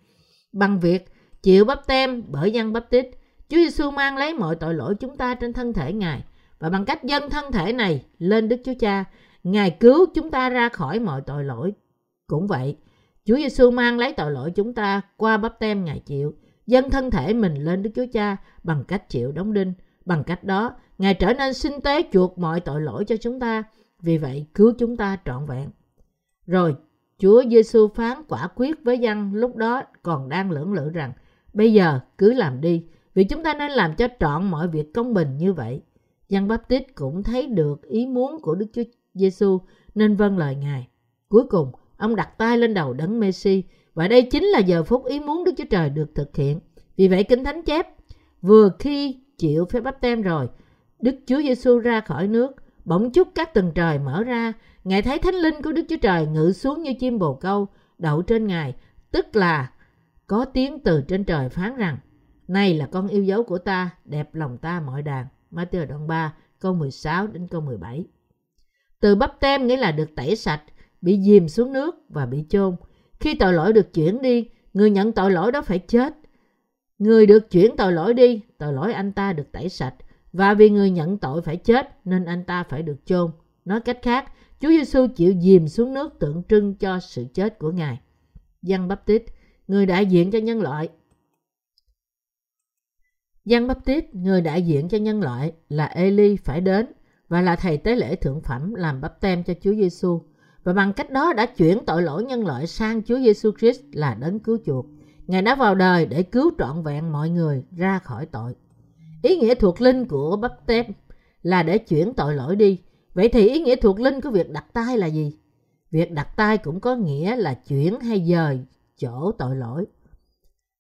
Bằng việc chịu bắp tem bởi dân bắp tít, Chúa Giêsu mang lấy mọi tội lỗi chúng ta trên thân thể Ngài. Và bằng cách dâng thân thể này lên Đức Chúa Cha, Ngài cứu chúng ta ra khỏi mọi tội lỗi. Cũng vậy, Chúa Giêsu mang lấy tội lỗi chúng ta qua bắp tem Ngài chịu, dâng thân thể mình lên Đức Chúa Cha bằng cách chịu đóng đinh. Bằng cách đó, Ngài trở nên sinh tế chuộc mọi tội lỗi cho chúng ta, vì vậy cứu chúng ta trọn vẹn. Rồi, Chúa Giêsu phán quả quyết với dân lúc đó còn đang lưỡng lự rằng, bây giờ cứ làm đi, vì chúng ta nên làm cho trọn mọi việc công bình như vậy. Giăng Baptist cũng thấy được ý muốn của Đức Chúa Giêsu nên vâng lời Ngài. Cuối cùng, ông đặt tay lên đầu đấng Messi và đây chính là giờ phút ý muốn Đức Chúa Trời được thực hiện. Vì vậy Kinh Thánh chép, vừa khi chịu phép bắp tem rồi, Đức Chúa Giêsu ra khỏi nước, bỗng chốc các tầng trời mở ra, Ngài thấy thánh linh của Đức Chúa Trời ngự xuống như chim bồ câu, đậu trên Ngài, tức là có tiếng từ trên trời phán rằng, này là con yêu dấu của ta, đẹp lòng ta mọi đàn. Matthew đoạn 3, câu 16 đến câu 17. Từ bắp tem nghĩa là được tẩy sạch, bị dìm xuống nước và bị chôn. Khi tội lỗi được chuyển đi, người nhận tội lỗi đó phải chết. Người được chuyển tội lỗi đi, tội lỗi anh ta được tẩy sạch. Và vì người nhận tội phải chết nên anh ta phải được chôn. Nói cách khác, Chúa Giêsu chịu dìm xuống nước tượng trưng cho sự chết của Ngài. Giăng Baptist, người đại diện cho nhân loại. Giăng Baptist, người đại diện cho nhân loại là Eli phải đến và là thầy tế lễ thượng phẩm làm bắp tem cho Chúa Giêsu và bằng cách đó đã chuyển tội lỗi nhân loại sang Chúa Giêsu Christ là đấng cứu chuộc. Ngài đã vào đời để cứu trọn vẹn mọi người ra khỏi tội. Ý nghĩa thuộc linh của bắp tem là để chuyển tội lỗi đi. Vậy thì ý nghĩa thuộc linh của việc đặt tay là gì? Việc đặt tay cũng có nghĩa là chuyển hay dời chỗ tội lỗi.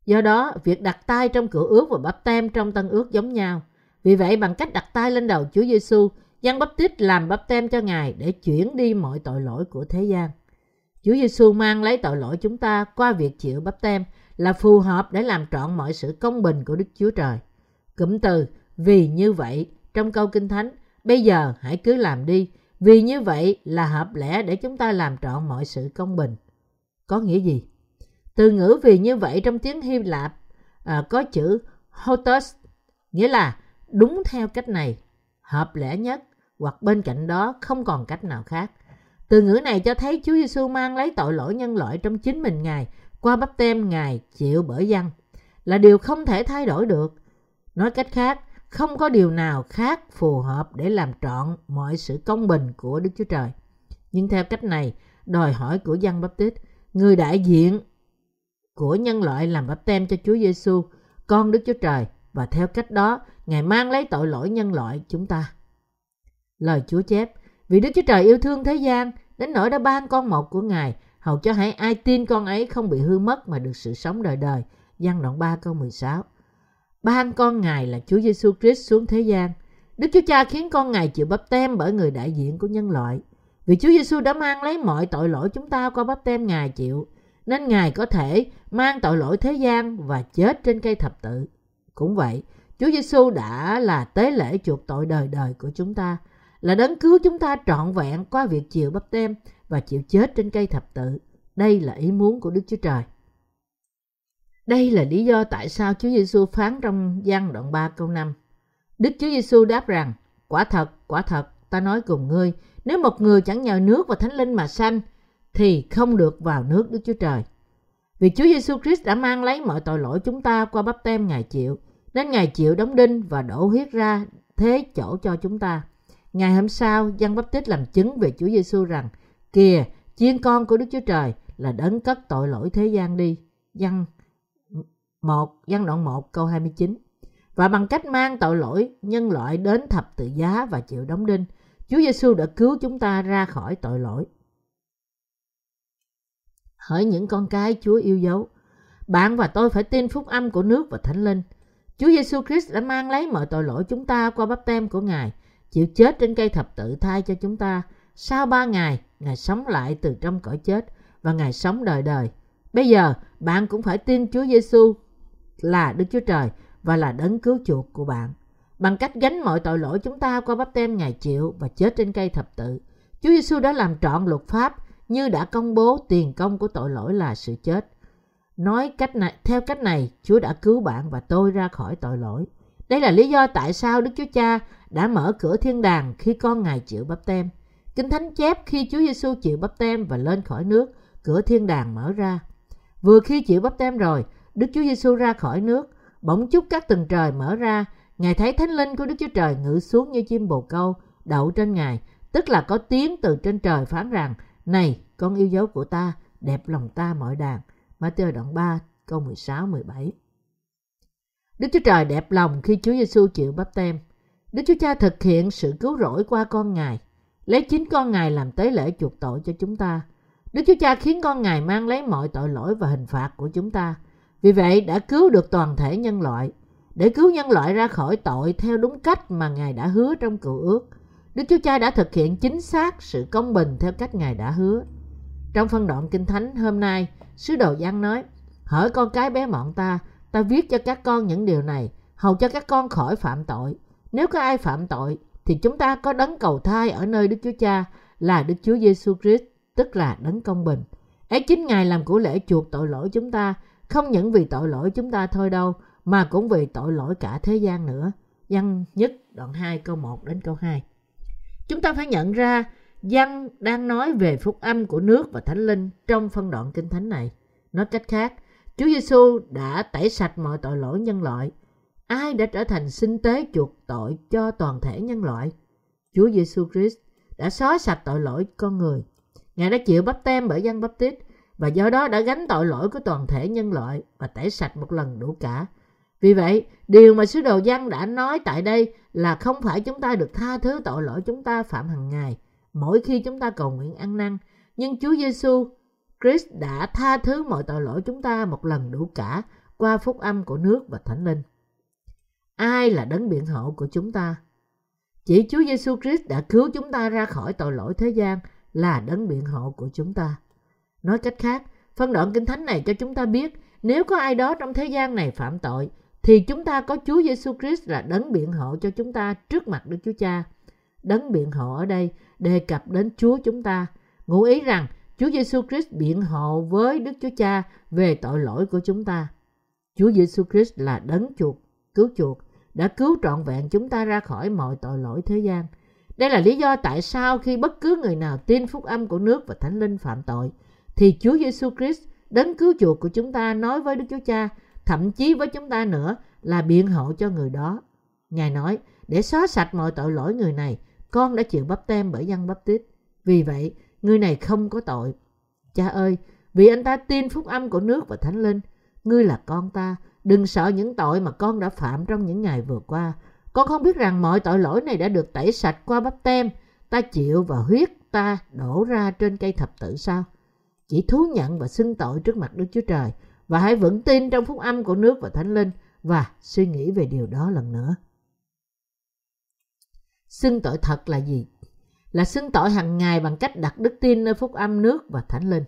Do đó, việc đặt tay trong cửa ước và bắp tem trong tân ước giống nhau. Vì vậy, bằng cách đặt tay lên đầu Chúa Giêsu, Giăng Bắp Tít làm bắp tem cho Ngài để chuyển đi mọi tội lỗi của thế gian. Chúa Giêsu mang lấy tội lỗi chúng ta qua việc chịu bắp tem là phù hợp để làm trọn mọi sự công bình của Đức Chúa Trời. Cụm từ vì như vậy trong câu Kinh Thánh, bây giờ hãy cứ làm đi, vì như vậy là hợp lẽ để chúng ta làm trọn mọi sự công bình. Có nghĩa gì? Từ ngữ vì như vậy trong tiếng Hy Lạp à, có chữ hotos, nghĩa là đúng theo cách này, hợp lẽ nhất, hoặc bên cạnh đó không còn cách nào khác. Từ ngữ này cho thấy Chúa Giêsu mang lấy tội lỗi nhân loại trong chính mình Ngài qua bắp tem Ngài chịu bởi dân là điều không thể thay đổi được. Nói cách khác, không có điều nào khác phù hợp để làm trọn mọi sự công bình của Đức Chúa Trời. Nhưng theo cách này, đòi hỏi của dân bắp tít, người đại diện của nhân loại làm bắp tem cho Chúa Giêsu, con Đức Chúa Trời và theo cách đó, Ngài mang lấy tội lỗi nhân loại chúng ta. Lời Chúa chép, vì Đức Chúa Trời yêu thương thế gian, đến nỗi đã ban con một của Ngài, hầu cho hãy ai tin con ấy không bị hư mất mà được sự sống đời đời. Giăng đoạn 3 câu 16 Ban con Ngài là Chúa Giêsu Christ xuống thế gian. Đức Chúa Cha khiến con Ngài chịu bắp tem bởi người đại diện của nhân loại. Vì Chúa Giêsu đã mang lấy mọi tội lỗi chúng ta qua bắp tem Ngài chịu, nên Ngài có thể mang tội lỗi thế gian và chết trên cây thập tự. Cũng vậy, Chúa Giêsu đã là tế lễ chuộc tội đời đời của chúng ta là đấng cứu chúng ta trọn vẹn qua việc chịu bắp tem và chịu chết trên cây thập tự. Đây là ý muốn của Đức Chúa Trời. Đây là lý do tại sao Chúa Giêsu phán trong gian đoạn 3 câu 5. Đức Chúa Giêsu đáp rằng, quả thật, quả thật, ta nói cùng ngươi, nếu một người chẳng nhờ nước và thánh linh mà sanh, thì không được vào nước Đức Chúa Trời. Vì Chúa Giêsu Christ đã mang lấy mọi tội lỗi chúng ta qua bắp tem Ngài chịu, nên Ngài chịu đóng đinh và đổ huyết ra thế chỗ cho chúng ta. Ngày hôm sau, Giăng Bắp Tít làm chứng về Chúa Giêsu rằng, kìa, chiên con của Đức Chúa Trời là đấng cất tội lỗi thế gian đi. Giăng 1, Giăng đoạn 1 câu 29. Và bằng cách mang tội lỗi nhân loại đến thập tự giá và chịu đóng đinh, Chúa Giêsu đã cứu chúng ta ra khỏi tội lỗi. Hỡi những con cái Chúa yêu dấu, bạn và tôi phải tin phúc âm của nước và Thánh Linh. Chúa Giêsu Christ đã mang lấy mọi tội lỗi chúng ta qua bắp tem của Ngài, chịu chết trên cây thập tự thay cho chúng ta. Sau ba ngày, Ngài sống lại từ trong cõi chết và Ngài sống đời đời. Bây giờ, bạn cũng phải tin Chúa Giêsu là Đức Chúa Trời và là đấng cứu chuộc của bạn. Bằng cách gánh mọi tội lỗi chúng ta qua bắp tem Ngài chịu và chết trên cây thập tự. Chúa Giêsu đã làm trọn luật pháp như đã công bố tiền công của tội lỗi là sự chết. Nói cách này, theo cách này, Chúa đã cứu bạn và tôi ra khỏi tội lỗi. Đây là lý do tại sao Đức Chúa Cha đã mở cửa thiên đàng khi con Ngài chịu bắp tem. Kinh Thánh chép khi Chúa Giêsu chịu bắp tem và lên khỏi nước, cửa thiên đàng mở ra. Vừa khi chịu bắp tem rồi, Đức Chúa Giêsu ra khỏi nước, bỗng chúc các tầng trời mở ra, Ngài thấy thánh linh của Đức Chúa Trời ngự xuống như chim bồ câu, đậu trên Ngài, tức là có tiếng từ trên trời phán rằng, này, con yêu dấu của ta, đẹp lòng ta mọi đàn. Matthew đoạn 3, câu 16-17 Đức Chúa Trời đẹp lòng khi Chúa Giêsu chịu bắp tem. Đức Chúa Cha thực hiện sự cứu rỗi qua con Ngài, lấy chính con Ngài làm tế lễ chuộc tội cho chúng ta. Đức Chúa Cha khiến con Ngài mang lấy mọi tội lỗi và hình phạt của chúng ta. Vì vậy đã cứu được toàn thể nhân loại. Để cứu nhân loại ra khỏi tội theo đúng cách mà Ngài đã hứa trong cựu ước, Đức Chúa Cha đã thực hiện chính xác sự công bình theo cách Ngài đã hứa. Trong phân đoạn Kinh Thánh hôm nay, Sứ đồ Giăng nói, Hỡi con cái bé mọn ta, ta viết cho các con những điều này, hầu cho các con khỏi phạm tội. Nếu có ai phạm tội, thì chúng ta có đấng cầu thai ở nơi Đức Chúa Cha là Đức Chúa Giêsu Christ, tức là đấng công bình. Ấy chính Ngài làm của lễ chuộc tội lỗi chúng ta, không những vì tội lỗi chúng ta thôi đâu, mà cũng vì tội lỗi cả thế gian nữa. Văn nhất đoạn 2 câu 1 đến câu 2. Chúng ta phải nhận ra Văn đang nói về phúc âm của nước và thánh linh trong phân đoạn kinh thánh này. Nói cách khác, Chúa Giêsu đã tẩy sạch mọi tội lỗi nhân loại. Ai đã trở thành sinh tế chuộc tội cho toàn thể nhân loại? Chúa Giêsu Christ đã xóa sạch tội lỗi con người. Ngài đã chịu bắp tem bởi dân bắp tít và do đó đã gánh tội lỗi của toàn thể nhân loại và tẩy sạch một lần đủ cả. Vì vậy, điều mà sứ đồ văn đã nói tại đây là không phải chúng ta được tha thứ tội lỗi chúng ta phạm hàng ngày mỗi khi chúng ta cầu nguyện ăn năn, nhưng Chúa Giêsu Christ đã tha thứ mọi tội lỗi chúng ta một lần đủ cả qua phúc âm của nước và Thánh Linh. Ai là đấng biện hộ của chúng ta? Chỉ Chúa Giêsu Christ đã cứu chúng ta ra khỏi tội lỗi thế gian là đấng biện hộ của chúng ta. Nói cách khác, phân đoạn kinh thánh này cho chúng ta biết nếu có ai đó trong thế gian này phạm tội thì chúng ta có Chúa Giêsu Christ là đấng biện hộ cho chúng ta trước mặt Đức Chúa Cha. Đấng biện hộ ở đây đề cập đến Chúa chúng ta, ngụ ý rằng Chúa Giêsu Christ biện hộ với Đức Chúa Cha về tội lỗi của chúng ta. Chúa Giêsu Christ là đấng chuộc, cứu chuộc, đã cứu trọn vẹn chúng ta ra khỏi mọi tội lỗi thế gian. Đây là lý do tại sao khi bất cứ người nào tin phúc âm của nước và Thánh Linh phạm tội, thì Chúa Giêsu Christ, đấng cứu chuộc của chúng ta nói với Đức Chúa Cha, thậm chí với chúng ta nữa là biện hộ cho người đó. Ngài nói, để xóa sạch mọi tội lỗi người này, con đã chịu bắp tem bởi dân bắp tít. Vì vậy, người này không có tội. Cha ơi, vì anh ta tin phúc âm của nước và thánh linh, ngươi là con ta, đừng sợ những tội mà con đã phạm trong những ngày vừa qua. Con không biết rằng mọi tội lỗi này đã được tẩy sạch qua bắp tem, ta chịu và huyết ta đổ ra trên cây thập tự sao? Chỉ thú nhận và xưng tội trước mặt Đức Chúa Trời và hãy vững tin trong phúc âm của nước và thánh linh và suy nghĩ về điều đó lần nữa. Xưng tội thật là gì? Là xưng tội hàng ngày bằng cách đặt đức tin nơi phúc âm nước và thánh linh.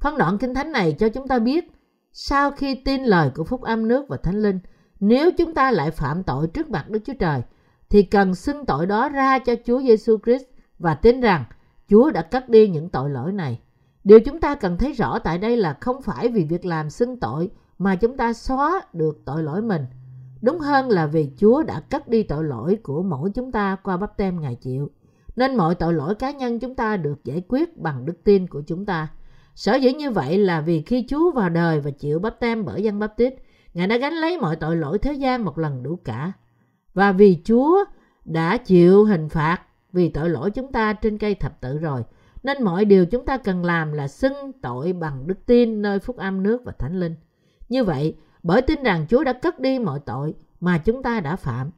Phân đoạn kinh thánh này cho chúng ta biết sau khi tin lời của phúc âm nước và thánh linh, nếu chúng ta lại phạm tội trước mặt Đức Chúa Trời, thì cần xưng tội đó ra cho Chúa Giêsu Christ và tin rằng Chúa đã cất đi những tội lỗi này. Điều chúng ta cần thấy rõ tại đây là không phải vì việc làm xưng tội mà chúng ta xóa được tội lỗi mình, Đúng hơn là vì Chúa đã cất đi tội lỗi của mỗi chúng ta qua bắp tem Ngài chịu. Nên mọi tội lỗi cá nhân chúng ta được giải quyết bằng đức tin của chúng ta. Sở dĩ như vậy là vì khi Chúa vào đời và chịu bắp tem bởi dân bắp tít, Ngài đã gánh lấy mọi tội lỗi thế gian một lần đủ cả. Và vì Chúa đã chịu hình phạt vì tội lỗi chúng ta trên cây thập tự rồi, nên mọi điều chúng ta cần làm là xưng tội bằng đức tin nơi phúc âm nước và thánh linh. Như vậy, bởi tin rằng Chúa đã cất đi mọi tội mà chúng ta đã phạm,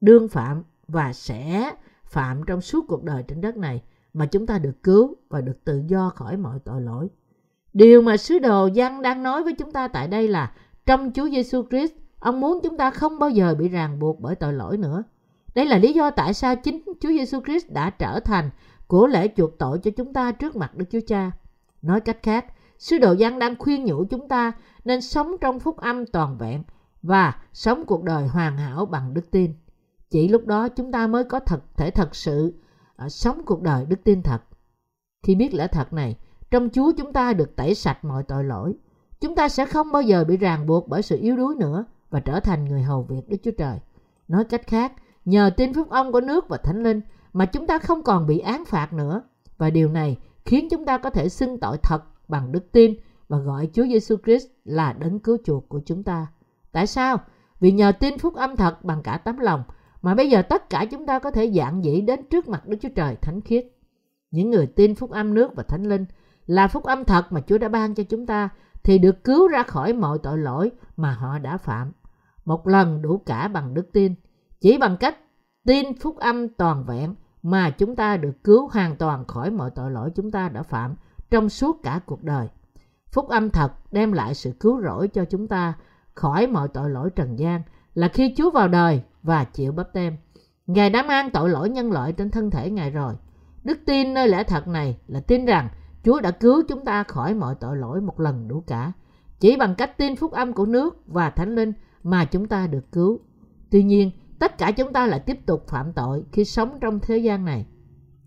đương phạm và sẽ phạm trong suốt cuộc đời trên đất này mà chúng ta được cứu và được tự do khỏi mọi tội lỗi. Điều mà sứ đồ Giăng đang nói với chúng ta tại đây là trong Chúa Giêsu Christ, ông muốn chúng ta không bao giờ bị ràng buộc bởi tội lỗi nữa. Đây là lý do tại sao chính Chúa Giêsu Christ đã trở thành của lễ chuộc tội cho chúng ta trước mặt Đức Chúa Cha. Nói cách khác, sứ đồ Giăng đang khuyên nhủ chúng ta nên sống trong phúc âm toàn vẹn và sống cuộc đời hoàn hảo bằng đức tin. Chỉ lúc đó chúng ta mới có thật thể thật sự uh, sống cuộc đời đức tin thật. Khi biết lẽ thật này, trong Chúa chúng ta được tẩy sạch mọi tội lỗi. Chúng ta sẽ không bao giờ bị ràng buộc bởi sự yếu đuối nữa và trở thành người hầu việc Đức Chúa Trời. Nói cách khác, nhờ tin phúc âm của nước và Thánh Linh mà chúng ta không còn bị án phạt nữa. Và điều này khiến chúng ta có thể xưng tội thật bằng đức tin và gọi Chúa Giêsu Christ là đấng cứu chuộc của chúng ta. Tại sao? Vì nhờ tin phúc âm thật bằng cả tấm lòng mà bây giờ tất cả chúng ta có thể dạng dĩ đến trước mặt Đức Chúa Trời thánh khiết. Những người tin phúc âm nước và thánh linh là phúc âm thật mà Chúa đã ban cho chúng ta thì được cứu ra khỏi mọi tội lỗi mà họ đã phạm. Một lần đủ cả bằng đức tin. Chỉ bằng cách tin phúc âm toàn vẹn mà chúng ta được cứu hoàn toàn khỏi mọi tội lỗi chúng ta đã phạm trong suốt cả cuộc đời. Phúc âm thật đem lại sự cứu rỗi cho chúng ta khỏi mọi tội lỗi trần gian là khi Chúa vào đời và chịu bắp tem. Ngài đã mang tội lỗi nhân loại trên thân thể Ngài rồi. Đức tin nơi lẽ thật này là tin rằng Chúa đã cứu chúng ta khỏi mọi tội lỗi một lần đủ cả. Chỉ bằng cách tin phúc âm của nước và thánh linh mà chúng ta được cứu. Tuy nhiên, tất cả chúng ta lại tiếp tục phạm tội khi sống trong thế gian này.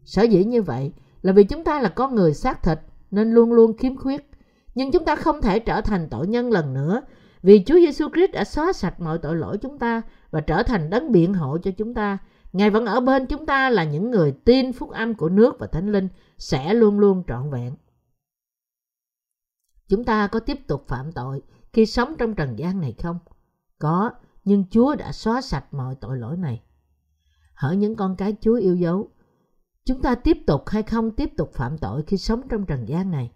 Sở dĩ như vậy là vì chúng ta là con người xác thịt nên luôn luôn khiếm khuyết. Nhưng chúng ta không thể trở thành tội nhân lần nữa vì Chúa Giêsu Christ đã xóa sạch mọi tội lỗi chúng ta và trở thành đấng biện hộ cho chúng ta. Ngài vẫn ở bên chúng ta là những người tin phúc âm của nước và thánh linh sẽ luôn luôn trọn vẹn. Chúng ta có tiếp tục phạm tội khi sống trong trần gian này không? Có, nhưng Chúa đã xóa sạch mọi tội lỗi này. Hỡi những con cái Chúa yêu dấu, chúng ta tiếp tục hay không tiếp tục phạm tội khi sống trong trần gian này?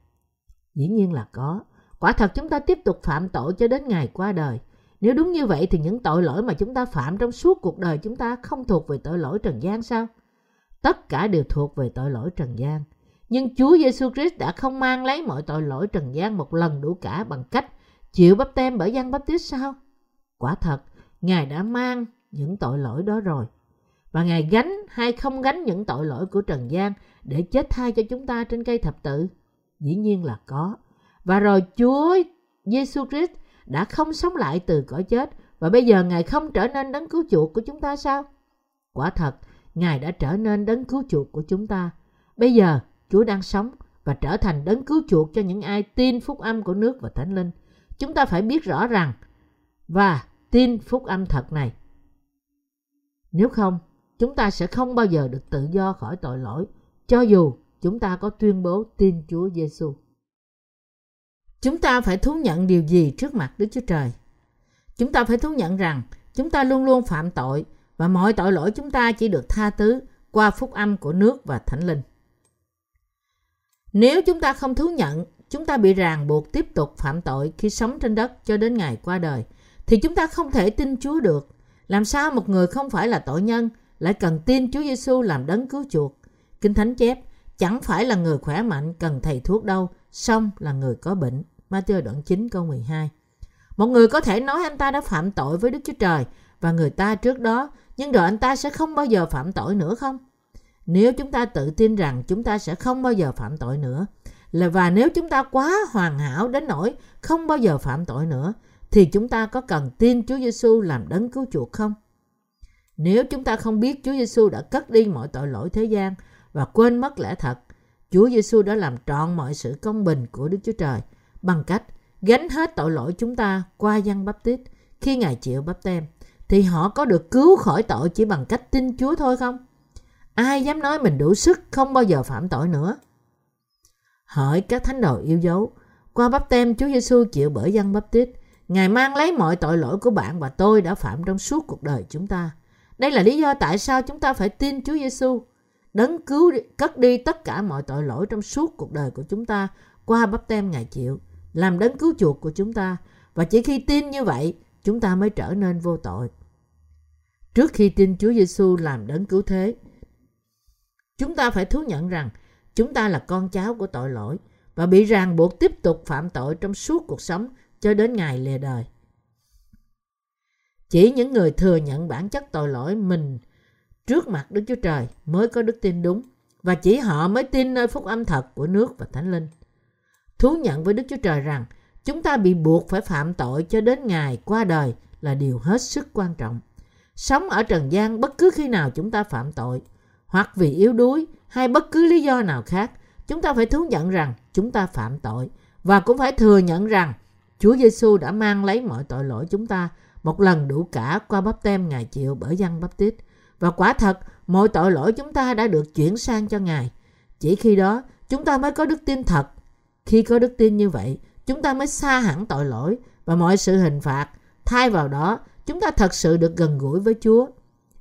Dĩ nhiên là có. Quả thật chúng ta tiếp tục phạm tội cho đến ngày qua đời. Nếu đúng như vậy thì những tội lỗi mà chúng ta phạm trong suốt cuộc đời chúng ta không thuộc về tội lỗi trần gian sao? Tất cả đều thuộc về tội lỗi trần gian. Nhưng Chúa Giêsu Christ đã không mang lấy mọi tội lỗi trần gian một lần đủ cả bằng cách chịu bắp tem bởi gian bắp tít sao? Quả thật, Ngài đã mang những tội lỗi đó rồi. Và Ngài gánh hay không gánh những tội lỗi của trần gian để chết thay cho chúng ta trên cây thập tự? Dĩ nhiên là có. Và rồi Chúa Giêsu Christ đã không sống lại từ cõi chết và bây giờ Ngài không trở nên đấng cứu chuộc của chúng ta sao? Quả thật, Ngài đã trở nên đấng cứu chuộc của chúng ta. Bây giờ, Chúa đang sống và trở thành đấng cứu chuộc cho những ai tin phúc âm của nước và Thánh Linh. Chúng ta phải biết rõ rằng và tin phúc âm thật này. Nếu không, chúng ta sẽ không bao giờ được tự do khỏi tội lỗi, cho dù chúng ta có tuyên bố tin Chúa Giêsu. Chúng ta phải thú nhận điều gì trước mặt Đức Chúa Trời? Chúng ta phải thú nhận rằng chúng ta luôn luôn phạm tội và mọi tội lỗi chúng ta chỉ được tha thứ qua phúc âm của nước và thánh linh. Nếu chúng ta không thú nhận, chúng ta bị ràng buộc tiếp tục phạm tội khi sống trên đất cho đến ngày qua đời, thì chúng ta không thể tin Chúa được. Làm sao một người không phải là tội nhân lại cần tin Chúa Giêsu làm đấng cứu chuộc? Kinh Thánh chép, chẳng phải là người khỏe mạnh cần thầy thuốc đâu, song là người có bệnh. Matthew đoạn 9 câu 12. Một người có thể nói anh ta đã phạm tội với Đức Chúa Trời và người ta trước đó, nhưng rồi anh ta sẽ không bao giờ phạm tội nữa không? Nếu chúng ta tự tin rằng chúng ta sẽ không bao giờ phạm tội nữa, là và nếu chúng ta quá hoàn hảo đến nỗi không bao giờ phạm tội nữa, thì chúng ta có cần tin Chúa Giêsu làm đấng cứu chuộc không? Nếu chúng ta không biết Chúa Giêsu đã cất đi mọi tội lỗi thế gian và quên mất lẽ thật, Chúa Giêsu đã làm trọn mọi sự công bình của Đức Chúa Trời bằng cách gánh hết tội lỗi chúng ta qua dân bắp tít khi Ngài chịu bắp tem, thì họ có được cứu khỏi tội chỉ bằng cách tin Chúa thôi không? Ai dám nói mình đủ sức không bao giờ phạm tội nữa? Hỏi các thánh đồ yêu dấu, qua bắp tem Chúa Giêsu chịu bởi dân bắp tít, Ngài mang lấy mọi tội lỗi của bạn và tôi đã phạm trong suốt cuộc đời chúng ta. Đây là lý do tại sao chúng ta phải tin Chúa Giêsu, đấng cứu cất đi tất cả mọi tội lỗi trong suốt cuộc đời của chúng ta qua bắp tem Ngài chịu làm đấng cứu chuộc của chúng ta và chỉ khi tin như vậy chúng ta mới trở nên vô tội. Trước khi tin Chúa Giêsu làm đấng cứu thế, Chúng ta phải thú nhận rằng chúng ta là con cháu của tội lỗi và bị ràng buộc tiếp tục phạm tội trong suốt cuộc sống cho đến ngày lìa đời. Chỉ những người thừa nhận bản chất tội lỗi mình trước mặt Đức Chúa Trời mới có đức tin đúng và chỉ họ mới tin nơi phúc âm thật của nước và Thánh Linh. Thú nhận với Đức Chúa Trời rằng chúng ta bị buộc phải phạm tội cho đến ngày qua đời là điều hết sức quan trọng. Sống ở trần gian bất cứ khi nào chúng ta phạm tội, hoặc vì yếu đuối hay bất cứ lý do nào khác, chúng ta phải thú nhận rằng chúng ta phạm tội và cũng phải thừa nhận rằng Chúa Giêsu đã mang lấy mọi tội lỗi chúng ta một lần đủ cả qua bắp tem Ngài chịu bởi dân bắp tít. Và quả thật, mọi tội lỗi chúng ta đã được chuyển sang cho Ngài. Chỉ khi đó, chúng ta mới có đức tin thật. Khi có đức tin như vậy, chúng ta mới xa hẳn tội lỗi và mọi sự hình phạt. Thay vào đó, chúng ta thật sự được gần gũi với Chúa.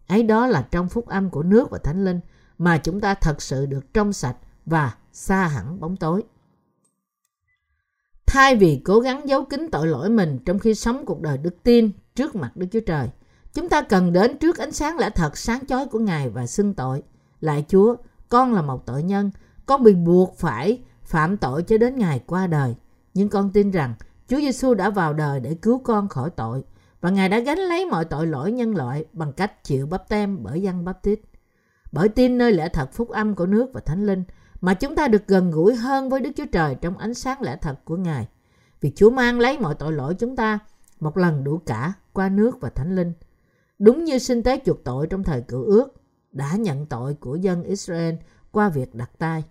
Ấy đó là trong phúc âm của nước và thánh linh mà chúng ta thật sự được trong sạch và xa hẳn bóng tối. Thay vì cố gắng giấu kín tội lỗi mình trong khi sống cuộc đời đức tin trước mặt Đức Chúa Trời, chúng ta cần đến trước ánh sáng lẽ thật sáng chói của Ngài và xưng tội. Lại Chúa, con là một tội nhân, con bị buộc phải phạm tội cho đến ngày qua đời. Nhưng con tin rằng Chúa Giêsu đã vào đời để cứu con khỏi tội và Ngài đã gánh lấy mọi tội lỗi nhân loại bằng cách chịu bắp tem bởi dân bắp tít. Bởi tin nơi lẽ thật phúc âm của nước và thánh linh mà chúng ta được gần gũi hơn với Đức Chúa Trời trong ánh sáng lẽ thật của Ngài. Vì Chúa mang lấy mọi tội lỗi chúng ta một lần đủ cả qua nước và thánh linh. Đúng như sinh tế chuộc tội trong thời cựu ước đã nhận tội của dân Israel qua việc đặt tay.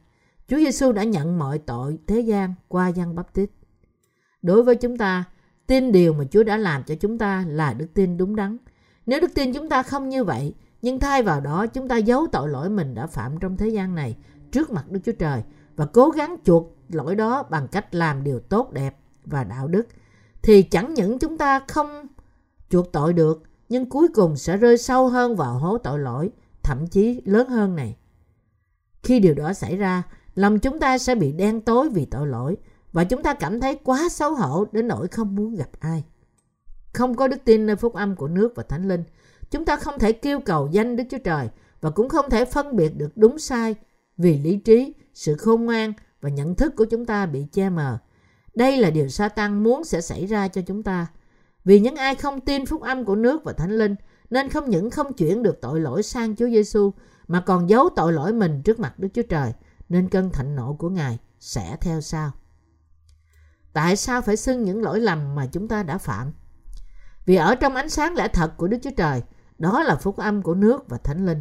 Chúa Giêsu đã nhận mọi tội thế gian qua dân bắp tít. Đối với chúng ta, tin điều mà Chúa đã làm cho chúng ta là đức tin đúng đắn. Nếu đức tin chúng ta không như vậy, nhưng thay vào đó chúng ta giấu tội lỗi mình đã phạm trong thế gian này trước mặt Đức Chúa Trời và cố gắng chuộc lỗi đó bằng cách làm điều tốt đẹp và đạo đức, thì chẳng những chúng ta không chuộc tội được, nhưng cuối cùng sẽ rơi sâu hơn vào hố tội lỗi, thậm chí lớn hơn này. Khi điều đó xảy ra, lòng chúng ta sẽ bị đen tối vì tội lỗi và chúng ta cảm thấy quá xấu hổ đến nỗi không muốn gặp ai. Không có đức tin nơi phúc âm của nước và thánh linh, chúng ta không thể kêu cầu danh Đức Chúa Trời và cũng không thể phân biệt được đúng sai vì lý trí, sự khôn ngoan và nhận thức của chúng ta bị che mờ. Đây là điều Satan muốn sẽ xảy ra cho chúng ta. Vì những ai không tin phúc âm của nước và thánh linh nên không những không chuyển được tội lỗi sang Chúa Giêsu mà còn giấu tội lỗi mình trước mặt Đức Chúa Trời nên cơn thạnh nộ của Ngài sẽ theo sau. Tại sao phải xưng những lỗi lầm mà chúng ta đã phạm? Vì ở trong ánh sáng lẽ thật của Đức Chúa Trời, đó là phúc âm của nước và thánh linh.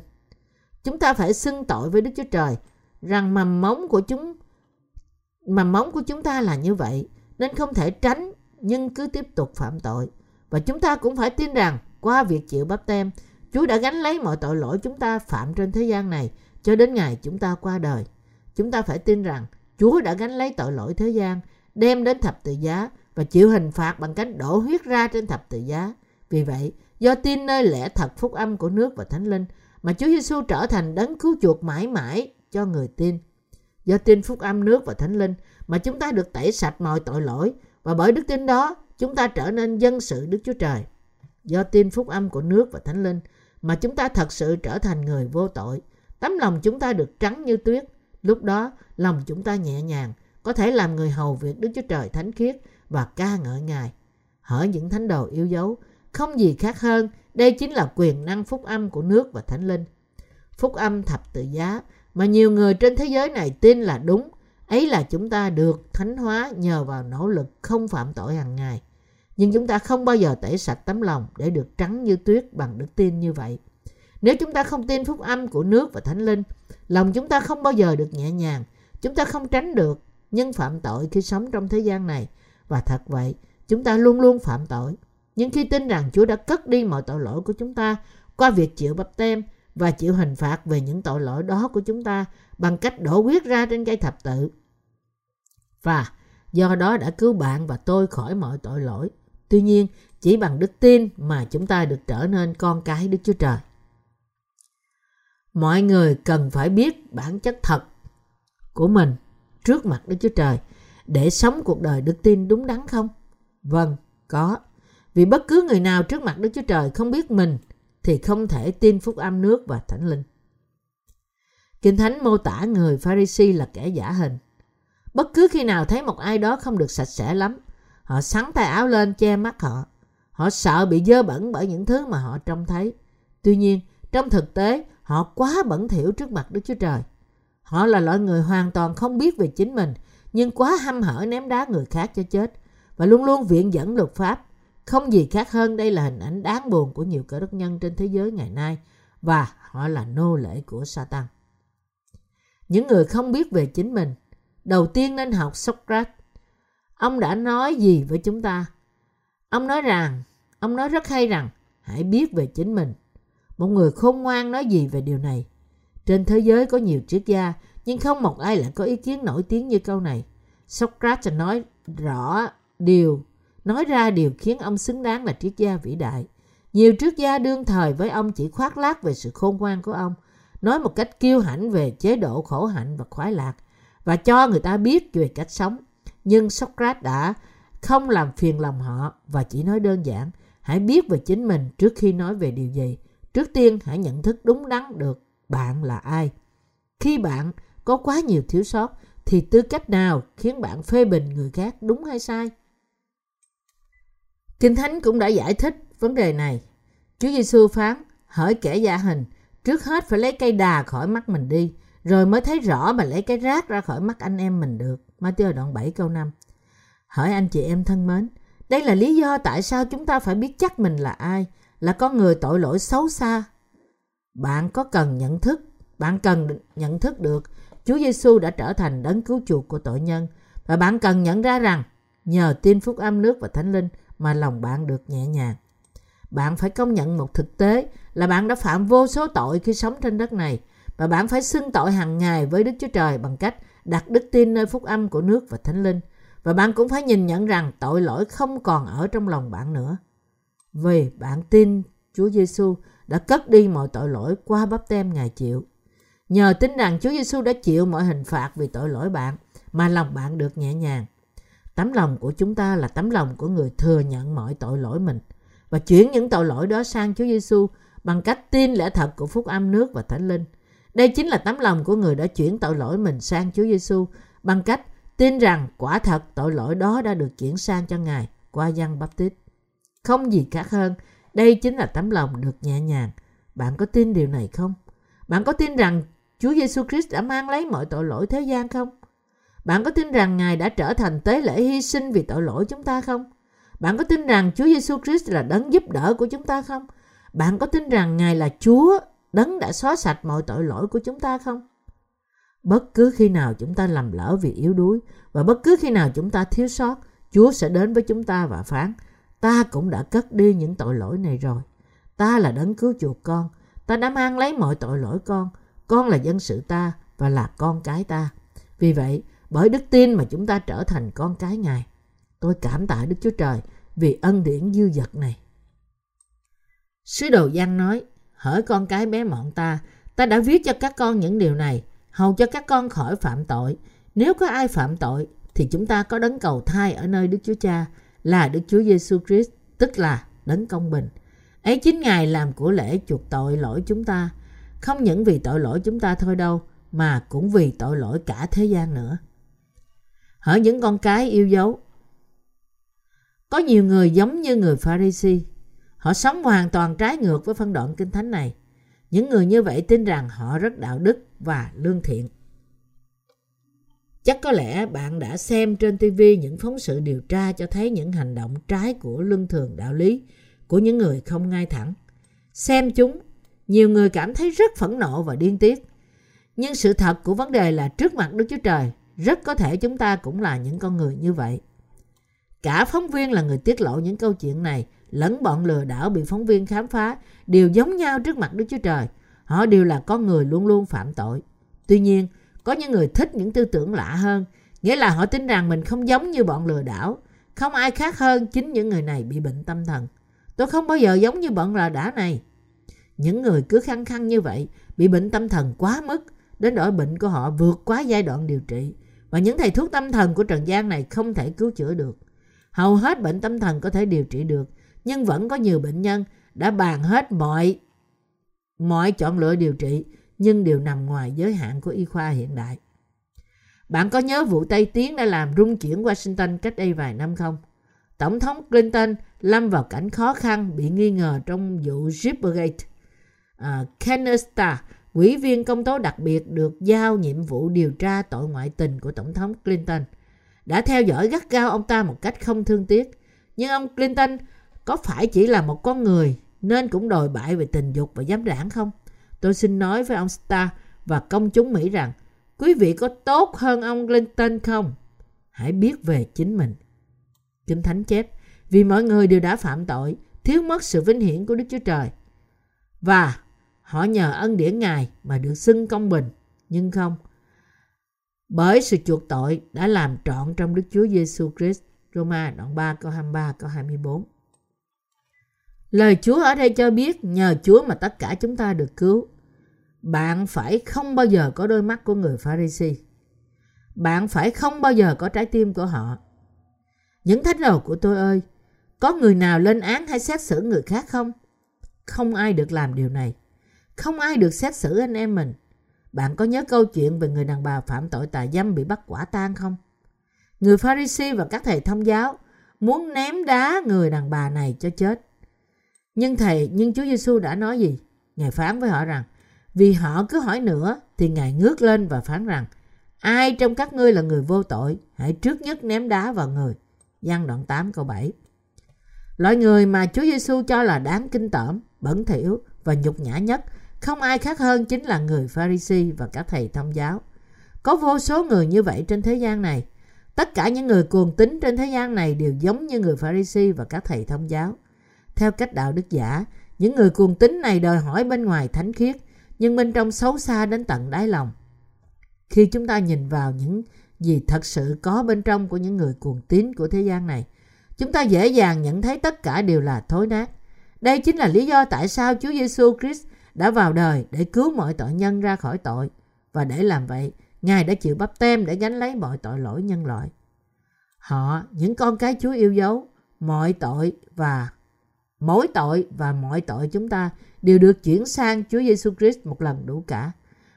Chúng ta phải xưng tội với Đức Chúa Trời rằng mầm móng của chúng mầm móng của chúng ta là như vậy nên không thể tránh nhưng cứ tiếp tục phạm tội. Và chúng ta cũng phải tin rằng qua việc chịu bắp tem, Chúa đã gánh lấy mọi tội lỗi chúng ta phạm trên thế gian này cho đến ngày chúng ta qua đời. Chúng ta phải tin rằng Chúa đã gánh lấy tội lỗi thế gian đem đến thập tự giá và chịu hình phạt bằng cách đổ huyết ra trên thập tự giá. Vì vậy, do tin nơi lẽ thật phúc âm của nước và thánh linh mà Chúa Giêsu trở thành đấng cứu chuộc mãi mãi cho người tin. Do tin phúc âm nước và thánh linh mà chúng ta được tẩy sạch mọi tội lỗi và bởi đức tin đó chúng ta trở nên dân sự Đức Chúa Trời. Do tin phúc âm của nước và thánh linh mà chúng ta thật sự trở thành người vô tội. Tấm lòng chúng ta được trắng như tuyết. Lúc đó lòng chúng ta nhẹ nhàng có thể làm người hầu việc Đức Chúa Trời thánh khiết và ca ngợi Ngài. Hỡi những thánh đồ yêu dấu, không gì khác hơn, đây chính là quyền năng phúc âm của nước và thánh linh. Phúc âm thập tự giá mà nhiều người trên thế giới này tin là đúng, ấy là chúng ta được thánh hóa nhờ vào nỗ lực không phạm tội hàng ngày. Nhưng chúng ta không bao giờ tẩy sạch tấm lòng để được trắng như tuyết bằng đức tin như vậy. Nếu chúng ta không tin phúc âm của nước và thánh linh, lòng chúng ta không bao giờ được nhẹ nhàng. Chúng ta không tránh được nhưng phạm tội khi sống trong thế gian này. Và thật vậy, chúng ta luôn luôn phạm tội. Nhưng khi tin rằng Chúa đã cất đi mọi tội lỗi của chúng ta qua việc chịu bắp tem và chịu hình phạt về những tội lỗi đó của chúng ta bằng cách đổ huyết ra trên cây thập tự. Và do đó đã cứu bạn và tôi khỏi mọi tội lỗi. Tuy nhiên, chỉ bằng đức tin mà chúng ta được trở nên con cái Đức Chúa Trời. Mọi người cần phải biết bản chất thật của mình trước mặt Đức Chúa Trời để sống cuộc đời đức tin đúng đắn không? Vâng, có. Vì bất cứ người nào trước mặt Đức Chúa Trời không biết mình thì không thể tin phúc âm nước và thánh linh. Kinh Thánh mô tả người Pharisee là kẻ giả hình. Bất cứ khi nào thấy một ai đó không được sạch sẽ lắm, họ sắn tay áo lên che mắt họ. Họ sợ bị dơ bẩn bởi những thứ mà họ trông thấy. Tuy nhiên, trong thực tế, họ quá bẩn thỉu trước mặt Đức Chúa Trời. Họ là loại người hoàn toàn không biết về chính mình, nhưng quá hăm hở ném đá người khác cho chết và luôn luôn viện dẫn luật pháp. Không gì khác hơn đây là hình ảnh đáng buồn của nhiều cơ đốc nhân trên thế giới ngày nay và họ là nô lệ của Satan. Những người không biết về chính mình, đầu tiên nên học Socrates. Ông đã nói gì với chúng ta? Ông nói rằng, ông nói rất hay rằng, hãy biết về chính mình. Một người khôn ngoan nói gì về điều này? Trên thế giới có nhiều triết gia, nhưng không một ai lại có ý kiến nổi tiếng như câu này. Socrates nói rõ điều, nói ra điều khiến ông xứng đáng là triết gia vĩ đại. Nhiều triết gia đương thời với ông chỉ khoác lác về sự khôn ngoan của ông, nói một cách kiêu hãnh về chế độ khổ hạnh và khoái lạc và cho người ta biết về cách sống. Nhưng Socrates đã không làm phiền lòng họ và chỉ nói đơn giản, hãy biết về chính mình trước khi nói về điều gì. Trước tiên hãy nhận thức đúng đắn được bạn là ai. Khi bạn có quá nhiều thiếu sót thì tư cách nào khiến bạn phê bình người khác đúng hay sai? Kinh Thánh cũng đã giải thích vấn đề này. Chúa Giêsu phán, hỡi kẻ giả hình, trước hết phải lấy cây đà khỏi mắt mình đi, rồi mới thấy rõ mà lấy cái rác ra khỏi mắt anh em mình được. Matthew đoạn 7 câu 5 Hỏi anh chị em thân mến, đây là lý do tại sao chúng ta phải biết chắc mình là ai, là con người tội lỗi xấu xa. Bạn có cần nhận thức, bạn cần nhận thức được Chúa Giêsu đã trở thành đấng cứu chuộc của tội nhân và bạn cần nhận ra rằng nhờ tin phúc âm nước và thánh linh mà lòng bạn được nhẹ nhàng. Bạn phải công nhận một thực tế là bạn đã phạm vô số tội khi sống trên đất này, và bạn phải xưng tội hàng ngày với Đức Chúa Trời bằng cách đặt đức tin nơi phúc âm của nước và thánh linh. Và bạn cũng phải nhìn nhận rằng tội lỗi không còn ở trong lòng bạn nữa. Vì bạn tin Chúa Giêsu đã cất đi mọi tội lỗi qua bắp tem Ngài chịu. Nhờ tin rằng Chúa Giêsu đã chịu mọi hình phạt vì tội lỗi bạn mà lòng bạn được nhẹ nhàng. Tấm lòng của chúng ta là tấm lòng của người thừa nhận mọi tội lỗi mình và chuyển những tội lỗi đó sang Chúa Giêsu bằng cách tin lẽ thật của phúc âm nước và thánh linh. Đây chính là tấm lòng của người đã chuyển tội lỗi mình sang Chúa Giêsu bằng cách tin rằng quả thật tội lỗi đó đã được chuyển sang cho Ngài qua dân baptist. Không gì khác hơn, đây chính là tấm lòng được nhẹ nhàng. Bạn có tin điều này không? Bạn có tin rằng Chúa Giêsu Christ đã mang lấy mọi tội lỗi thế gian không? Bạn có tin rằng Ngài đã trở thành tế lễ hy sinh vì tội lỗi chúng ta không? Bạn có tin rằng Chúa Giêsu Christ là đấng giúp đỡ của chúng ta không? Bạn có tin rằng Ngài là Chúa, đấng đã xóa sạch mọi tội lỗi của chúng ta không? Bất cứ khi nào chúng ta lầm lỡ vì yếu đuối và bất cứ khi nào chúng ta thiếu sót, Chúa sẽ đến với chúng ta và phán, ta cũng đã cất đi những tội lỗi này rồi. Ta là đấng cứu chuộc con, ta đã mang lấy mọi tội lỗi con, con là dân sự ta và là con cái ta. Vì vậy, bởi đức tin mà chúng ta trở thành con cái Ngài. Tôi cảm tạ Đức Chúa Trời vì ân điển dư dật này. Sứ đồ Giăng nói, hỡi con cái bé mọn ta, ta đã viết cho các con những điều này, hầu cho các con khỏi phạm tội. Nếu có ai phạm tội, thì chúng ta có đấng cầu thai ở nơi Đức Chúa Cha, là Đức Chúa Giêsu Christ, tức là đấng công bình. Ấy chính Ngài làm của lễ chuộc tội lỗi chúng ta, không những vì tội lỗi chúng ta thôi đâu, mà cũng vì tội lỗi cả thế gian nữa. Hỡi những con cái yêu dấu, có nhiều người giống như người Pharisee. Họ sống hoàn toàn trái ngược với phân đoạn kinh thánh này. Những người như vậy tin rằng họ rất đạo đức và lương thiện. Chắc có lẽ bạn đã xem trên TV những phóng sự điều tra cho thấy những hành động trái của luân thường đạo lý của những người không ngay thẳng. Xem chúng, nhiều người cảm thấy rất phẫn nộ và điên tiết. Nhưng sự thật của vấn đề là trước mặt Đức Chúa Trời, rất có thể chúng ta cũng là những con người như vậy. Cả phóng viên là người tiết lộ những câu chuyện này, lẫn bọn lừa đảo bị phóng viên khám phá đều giống nhau trước mặt Đức Chúa Trời. Họ đều là con người luôn luôn phạm tội. Tuy nhiên, có những người thích những tư tưởng lạ hơn, nghĩa là họ tin rằng mình không giống như bọn lừa đảo. Không ai khác hơn chính những người này bị bệnh tâm thần. Tôi không bao giờ giống như bọn lừa đảo này. Những người cứ khăng khăng như vậy, bị bệnh tâm thần quá mức, đến nỗi bệnh của họ vượt quá giai đoạn điều trị. Và những thầy thuốc tâm thần của Trần gian này không thể cứu chữa được. Hầu hết bệnh tâm thần có thể điều trị được, nhưng vẫn có nhiều bệnh nhân đã bàn hết mọi mọi chọn lựa điều trị, nhưng đều nằm ngoài giới hạn của y khoa hiện đại. Bạn có nhớ vụ Tây Tiến đã làm rung chuyển Washington cách đây vài năm không? Tổng thống Clinton lâm vào cảnh khó khăn bị nghi ngờ trong vụ Zippergate. À, Kenneth Starr, quỹ viên công tố đặc biệt được giao nhiệm vụ điều tra tội ngoại tình của Tổng thống Clinton, đã theo dõi gắt gao ông ta một cách không thương tiếc. Nhưng ông Clinton có phải chỉ là một con người nên cũng đòi bại về tình dục và dám đảng không? Tôi xin nói với ông Starr và công chúng Mỹ rằng quý vị có tốt hơn ông Clinton không? Hãy biết về chính mình. Kinh Thánh chép, vì mọi người đều đã phạm tội, thiếu mất sự vinh hiển của Đức Chúa Trời. Và họ nhờ ân điển Ngài mà được xưng công bình, nhưng không. Bởi sự chuộc tội đã làm trọn trong Đức Chúa Giêsu Christ. Roma đoạn 3 câu 23 câu 24. Lời Chúa ở đây cho biết nhờ Chúa mà tất cả chúng ta được cứu. Bạn phải không bao giờ có đôi mắt của người Pharisee. Bạn phải không bao giờ có trái tim của họ. Những thánh đồ của tôi ơi, có người nào lên án hay xét xử người khác không? Không ai được làm điều này. Không ai được xét xử anh em mình. Bạn có nhớ câu chuyện về người đàn bà phạm tội tà dâm bị bắt quả tang không? Người Pharisee và các thầy thông giáo muốn ném đá người đàn bà này cho chết. Nhưng thầy, nhưng Chúa Giêsu đã nói gì? Ngài phán với họ rằng, vì họ cứ hỏi nữa thì Ngài ngước lên và phán rằng, ai trong các ngươi là người vô tội, hãy trước nhất ném đá vào người. Giăng đoạn 8 câu 7 Loại người mà Chúa Giêsu cho là đáng kinh tởm, bẩn thỉu và nhục nhã nhất không ai khác hơn chính là người Pharisee và các thầy thông giáo. Có vô số người như vậy trên thế gian này. Tất cả những người cuồng tín trên thế gian này đều giống như người Pharisee và các thầy thông giáo. Theo cách đạo đức giả, những người cuồng tín này đòi hỏi bên ngoài thánh khiết, nhưng bên trong xấu xa đến tận đáy lòng. Khi chúng ta nhìn vào những gì thật sự có bên trong của những người cuồng tín của thế gian này, chúng ta dễ dàng nhận thấy tất cả đều là thối nát. Đây chính là lý do tại sao Chúa Giêsu Christ đã vào đời để cứu mọi tội nhân ra khỏi tội và để làm vậy, Ngài đã chịu bắp tem để gánh lấy mọi tội lỗi nhân loại. Họ, những con cái Chúa yêu dấu, mọi tội và mỗi tội và mọi tội chúng ta đều được chuyển sang Chúa Giêsu Christ một lần đủ cả.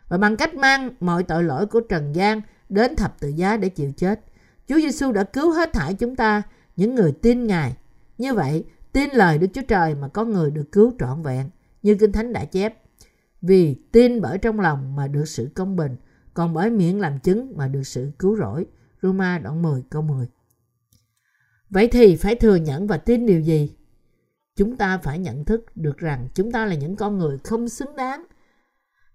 Và bằng cách mang mọi tội lỗi của Trần gian đến thập tự giá để chịu chết, Chúa Giêsu đã cứu hết thảy chúng ta, những người tin Ngài. Như vậy, tin lời Đức Chúa Trời mà có người được cứu trọn vẹn, như Kinh Thánh đã chép. Vì tin bởi trong lòng mà được sự công bình, còn bởi miệng làm chứng mà được sự cứu rỗi. Roma đoạn 10 câu 10 Vậy thì phải thừa nhận và tin điều gì? Chúng ta phải nhận thức được rằng chúng ta là những con người không xứng đáng,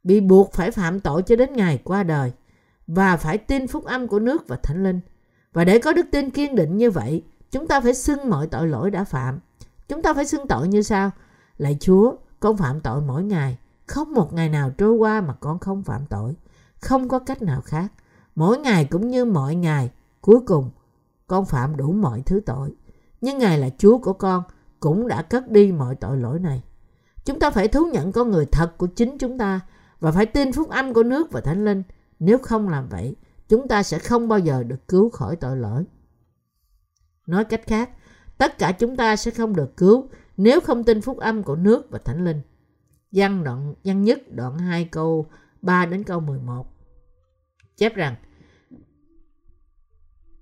bị buộc phải phạm tội cho đến ngày qua đời và phải tin phúc âm của nước và thánh linh. Và để có đức tin kiên định như vậy, chúng ta phải xưng mọi tội lỗi đã phạm. Chúng ta phải xưng tội như sau? Lạy Chúa, con phạm tội mỗi ngày. Không một ngày nào trôi qua mà con không phạm tội. Không có cách nào khác. Mỗi ngày cũng như mọi ngày. Cuối cùng, con phạm đủ mọi thứ tội. Nhưng Ngài là Chúa của con cũng đã cất đi mọi tội lỗi này. Chúng ta phải thú nhận con người thật của chính chúng ta và phải tin phúc âm của nước và thánh linh. Nếu không làm vậy, chúng ta sẽ không bao giờ được cứu khỏi tội lỗi. Nói cách khác, tất cả chúng ta sẽ không được cứu nếu không tin phúc âm của nước và thánh linh. Văn đoạn văn nhất đoạn 2 câu 3 đến câu 11. Chép rằng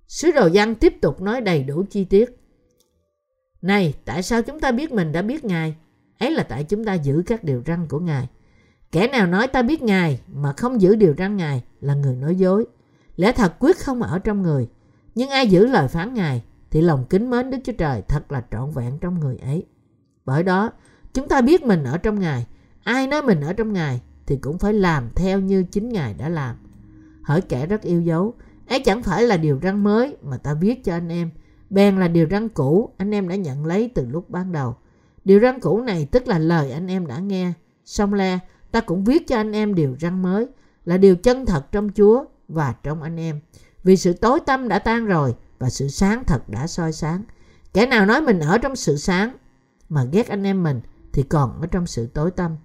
Sứ đồ văn tiếp tục nói đầy đủ chi tiết. Này, tại sao chúng ta biết mình đã biết Ngài? Ấy là tại chúng ta giữ các điều răn của Ngài. Kẻ nào nói ta biết Ngài mà không giữ điều răn Ngài là người nói dối. Lẽ thật quyết không ở trong người. Nhưng ai giữ lời phán Ngài thì lòng kính mến Đức Chúa Trời thật là trọn vẹn trong người ấy. Bởi đó, chúng ta biết mình ở trong Ngài. Ai nói mình ở trong Ngài thì cũng phải làm theo như chính Ngài đã làm. hỡi kẻ rất yêu dấu, ấy chẳng phải là điều răng mới mà ta viết cho anh em. Bèn là điều răng cũ anh em đã nhận lấy từ lúc ban đầu. Điều răng cũ này tức là lời anh em đã nghe. Xong le, ta cũng viết cho anh em điều răng mới là điều chân thật trong Chúa và trong anh em. Vì sự tối tâm đã tan rồi và sự sáng thật đã soi sáng. Kẻ nào nói mình ở trong sự sáng mà ghét anh em mình thì còn ở trong sự tối tâm.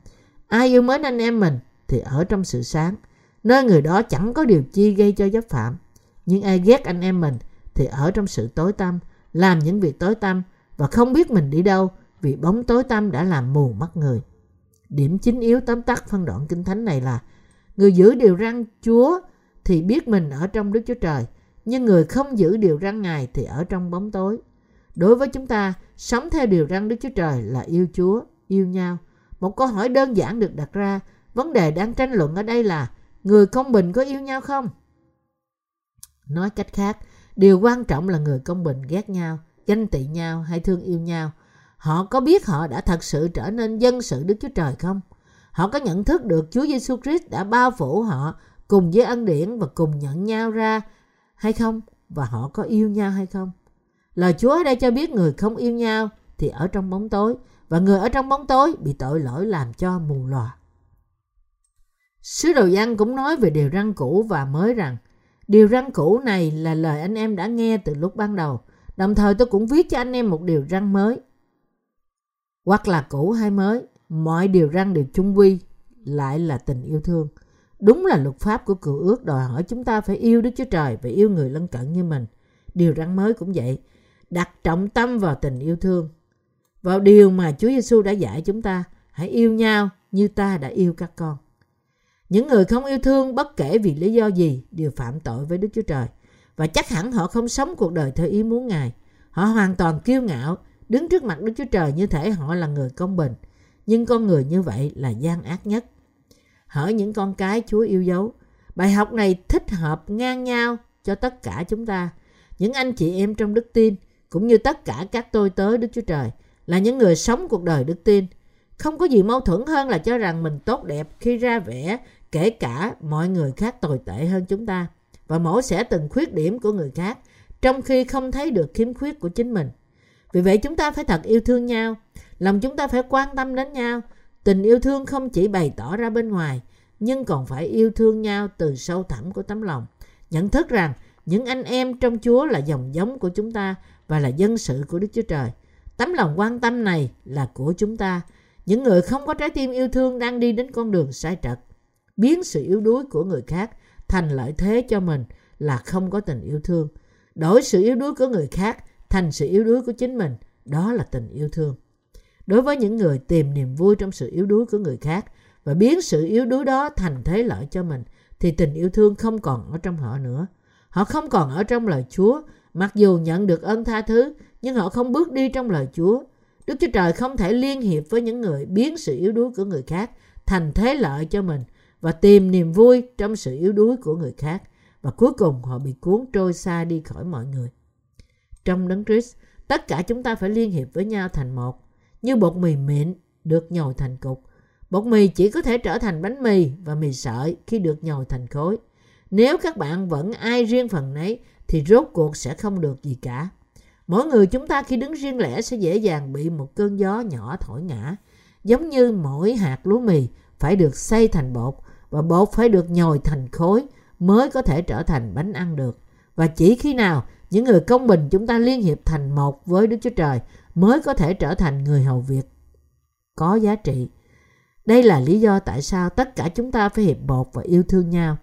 Ai yêu mến anh em mình thì ở trong sự sáng. Nơi người đó chẳng có điều chi gây cho giáp phạm. Nhưng ai ghét anh em mình thì ở trong sự tối tâm, làm những việc tối tâm và không biết mình đi đâu vì bóng tối tâm đã làm mù mắt người. Điểm chính yếu tóm tắt phân đoạn kinh thánh này là người giữ điều răn Chúa thì biết mình ở trong Đức Chúa Trời, nhưng người không giữ điều răn Ngài thì ở trong bóng tối. Đối với chúng ta, sống theo điều răn Đức Chúa Trời là yêu Chúa, yêu nhau. Một câu hỏi đơn giản được đặt ra, vấn đề đang tranh luận ở đây là người công bình có yêu nhau không? Nói cách khác, điều quan trọng là người công bình ghét nhau, ganh tị nhau hay thương yêu nhau. Họ có biết họ đã thật sự trở nên dân sự Đức Chúa Trời không? Họ có nhận thức được Chúa Giêsu Christ đã bao phủ họ cùng với ân điển và cùng nhận nhau ra hay không? Và họ có yêu nhau hay không? Lời Chúa ở đây cho biết người không yêu nhau thì ở trong bóng tối và người ở trong bóng tối bị tội lỗi làm cho mù lòa. Sứ đồ Giăng cũng nói về điều răn cũ và mới rằng điều răn cũ này là lời anh em đã nghe từ lúc ban đầu. Đồng thời tôi cũng viết cho anh em một điều răn mới. Hoặc là cũ hay mới, mọi điều răn đều chung quy lại là tình yêu thương. Đúng là luật pháp của cựu ước đòi hỏi chúng ta phải yêu Đức Chúa Trời và yêu người lân cận như mình. Điều răn mới cũng vậy, đặt trọng tâm vào tình yêu thương. Vào điều mà Chúa Giêsu đã dạy chúng ta, hãy yêu nhau như ta đã yêu các con. Những người không yêu thương bất kể vì lý do gì đều phạm tội với Đức Chúa Trời. Và chắc hẳn họ không sống cuộc đời theo ý muốn Ngài. Họ hoàn toàn kiêu ngạo, đứng trước mặt Đức Chúa Trời như thể họ là người công bình. Nhưng con người như vậy là gian ác nhất. Hỡi những con cái Chúa yêu dấu, bài học này thích hợp ngang nhau cho tất cả chúng ta. Những anh chị em trong đức tin, cũng như tất cả các tôi tớ Đức Chúa Trời, là những người sống cuộc đời đức tin. Không có gì mâu thuẫn hơn là cho rằng mình tốt đẹp khi ra vẻ kể cả mọi người khác tồi tệ hơn chúng ta và mổ xẻ từng khuyết điểm của người khác trong khi không thấy được khiếm khuyết của chính mình. Vì vậy chúng ta phải thật yêu thương nhau, lòng chúng ta phải quan tâm đến nhau. Tình yêu thương không chỉ bày tỏ ra bên ngoài, nhưng còn phải yêu thương nhau từ sâu thẳm của tấm lòng. Nhận thức rằng những anh em trong Chúa là dòng giống của chúng ta và là dân sự của Đức Chúa Trời. Tấm lòng quan tâm này là của chúng ta. Những người không có trái tim yêu thương đang đi đến con đường sai trật biến sự yếu đuối của người khác thành lợi thế cho mình là không có tình yêu thương. Đổi sự yếu đuối của người khác thành sự yếu đuối của chính mình, đó là tình yêu thương. Đối với những người tìm niềm vui trong sự yếu đuối của người khác và biến sự yếu đuối đó thành thế lợi cho mình, thì tình yêu thương không còn ở trong họ nữa. Họ không còn ở trong lời Chúa, mặc dù nhận được ơn tha thứ, nhưng họ không bước đi trong lời Chúa. Đức Chúa Trời không thể liên hiệp với những người biến sự yếu đuối của người khác thành thế lợi cho mình và tìm niềm vui trong sự yếu đuối của người khác và cuối cùng họ bị cuốn trôi xa đi khỏi mọi người. Trong đấng Christ, tất cả chúng ta phải liên hiệp với nhau thành một, như bột mì mịn được nhồi thành cục. Bột mì chỉ có thể trở thành bánh mì và mì sợi khi được nhồi thành khối. Nếu các bạn vẫn ai riêng phần nấy thì rốt cuộc sẽ không được gì cả. Mỗi người chúng ta khi đứng riêng lẻ sẽ dễ dàng bị một cơn gió nhỏ thổi ngã. Giống như mỗi hạt lúa mì phải được xay thành bột và bột phải được nhồi thành khối mới có thể trở thành bánh ăn được. Và chỉ khi nào những người công bình chúng ta liên hiệp thành một với Đức Chúa Trời mới có thể trở thành người hầu việc có giá trị. Đây là lý do tại sao tất cả chúng ta phải hiệp bột và yêu thương nhau.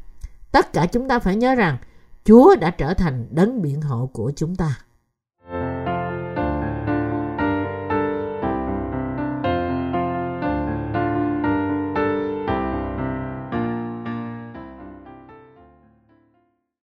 Tất cả chúng ta phải nhớ rằng Chúa đã trở thành đấng biện hộ của chúng ta.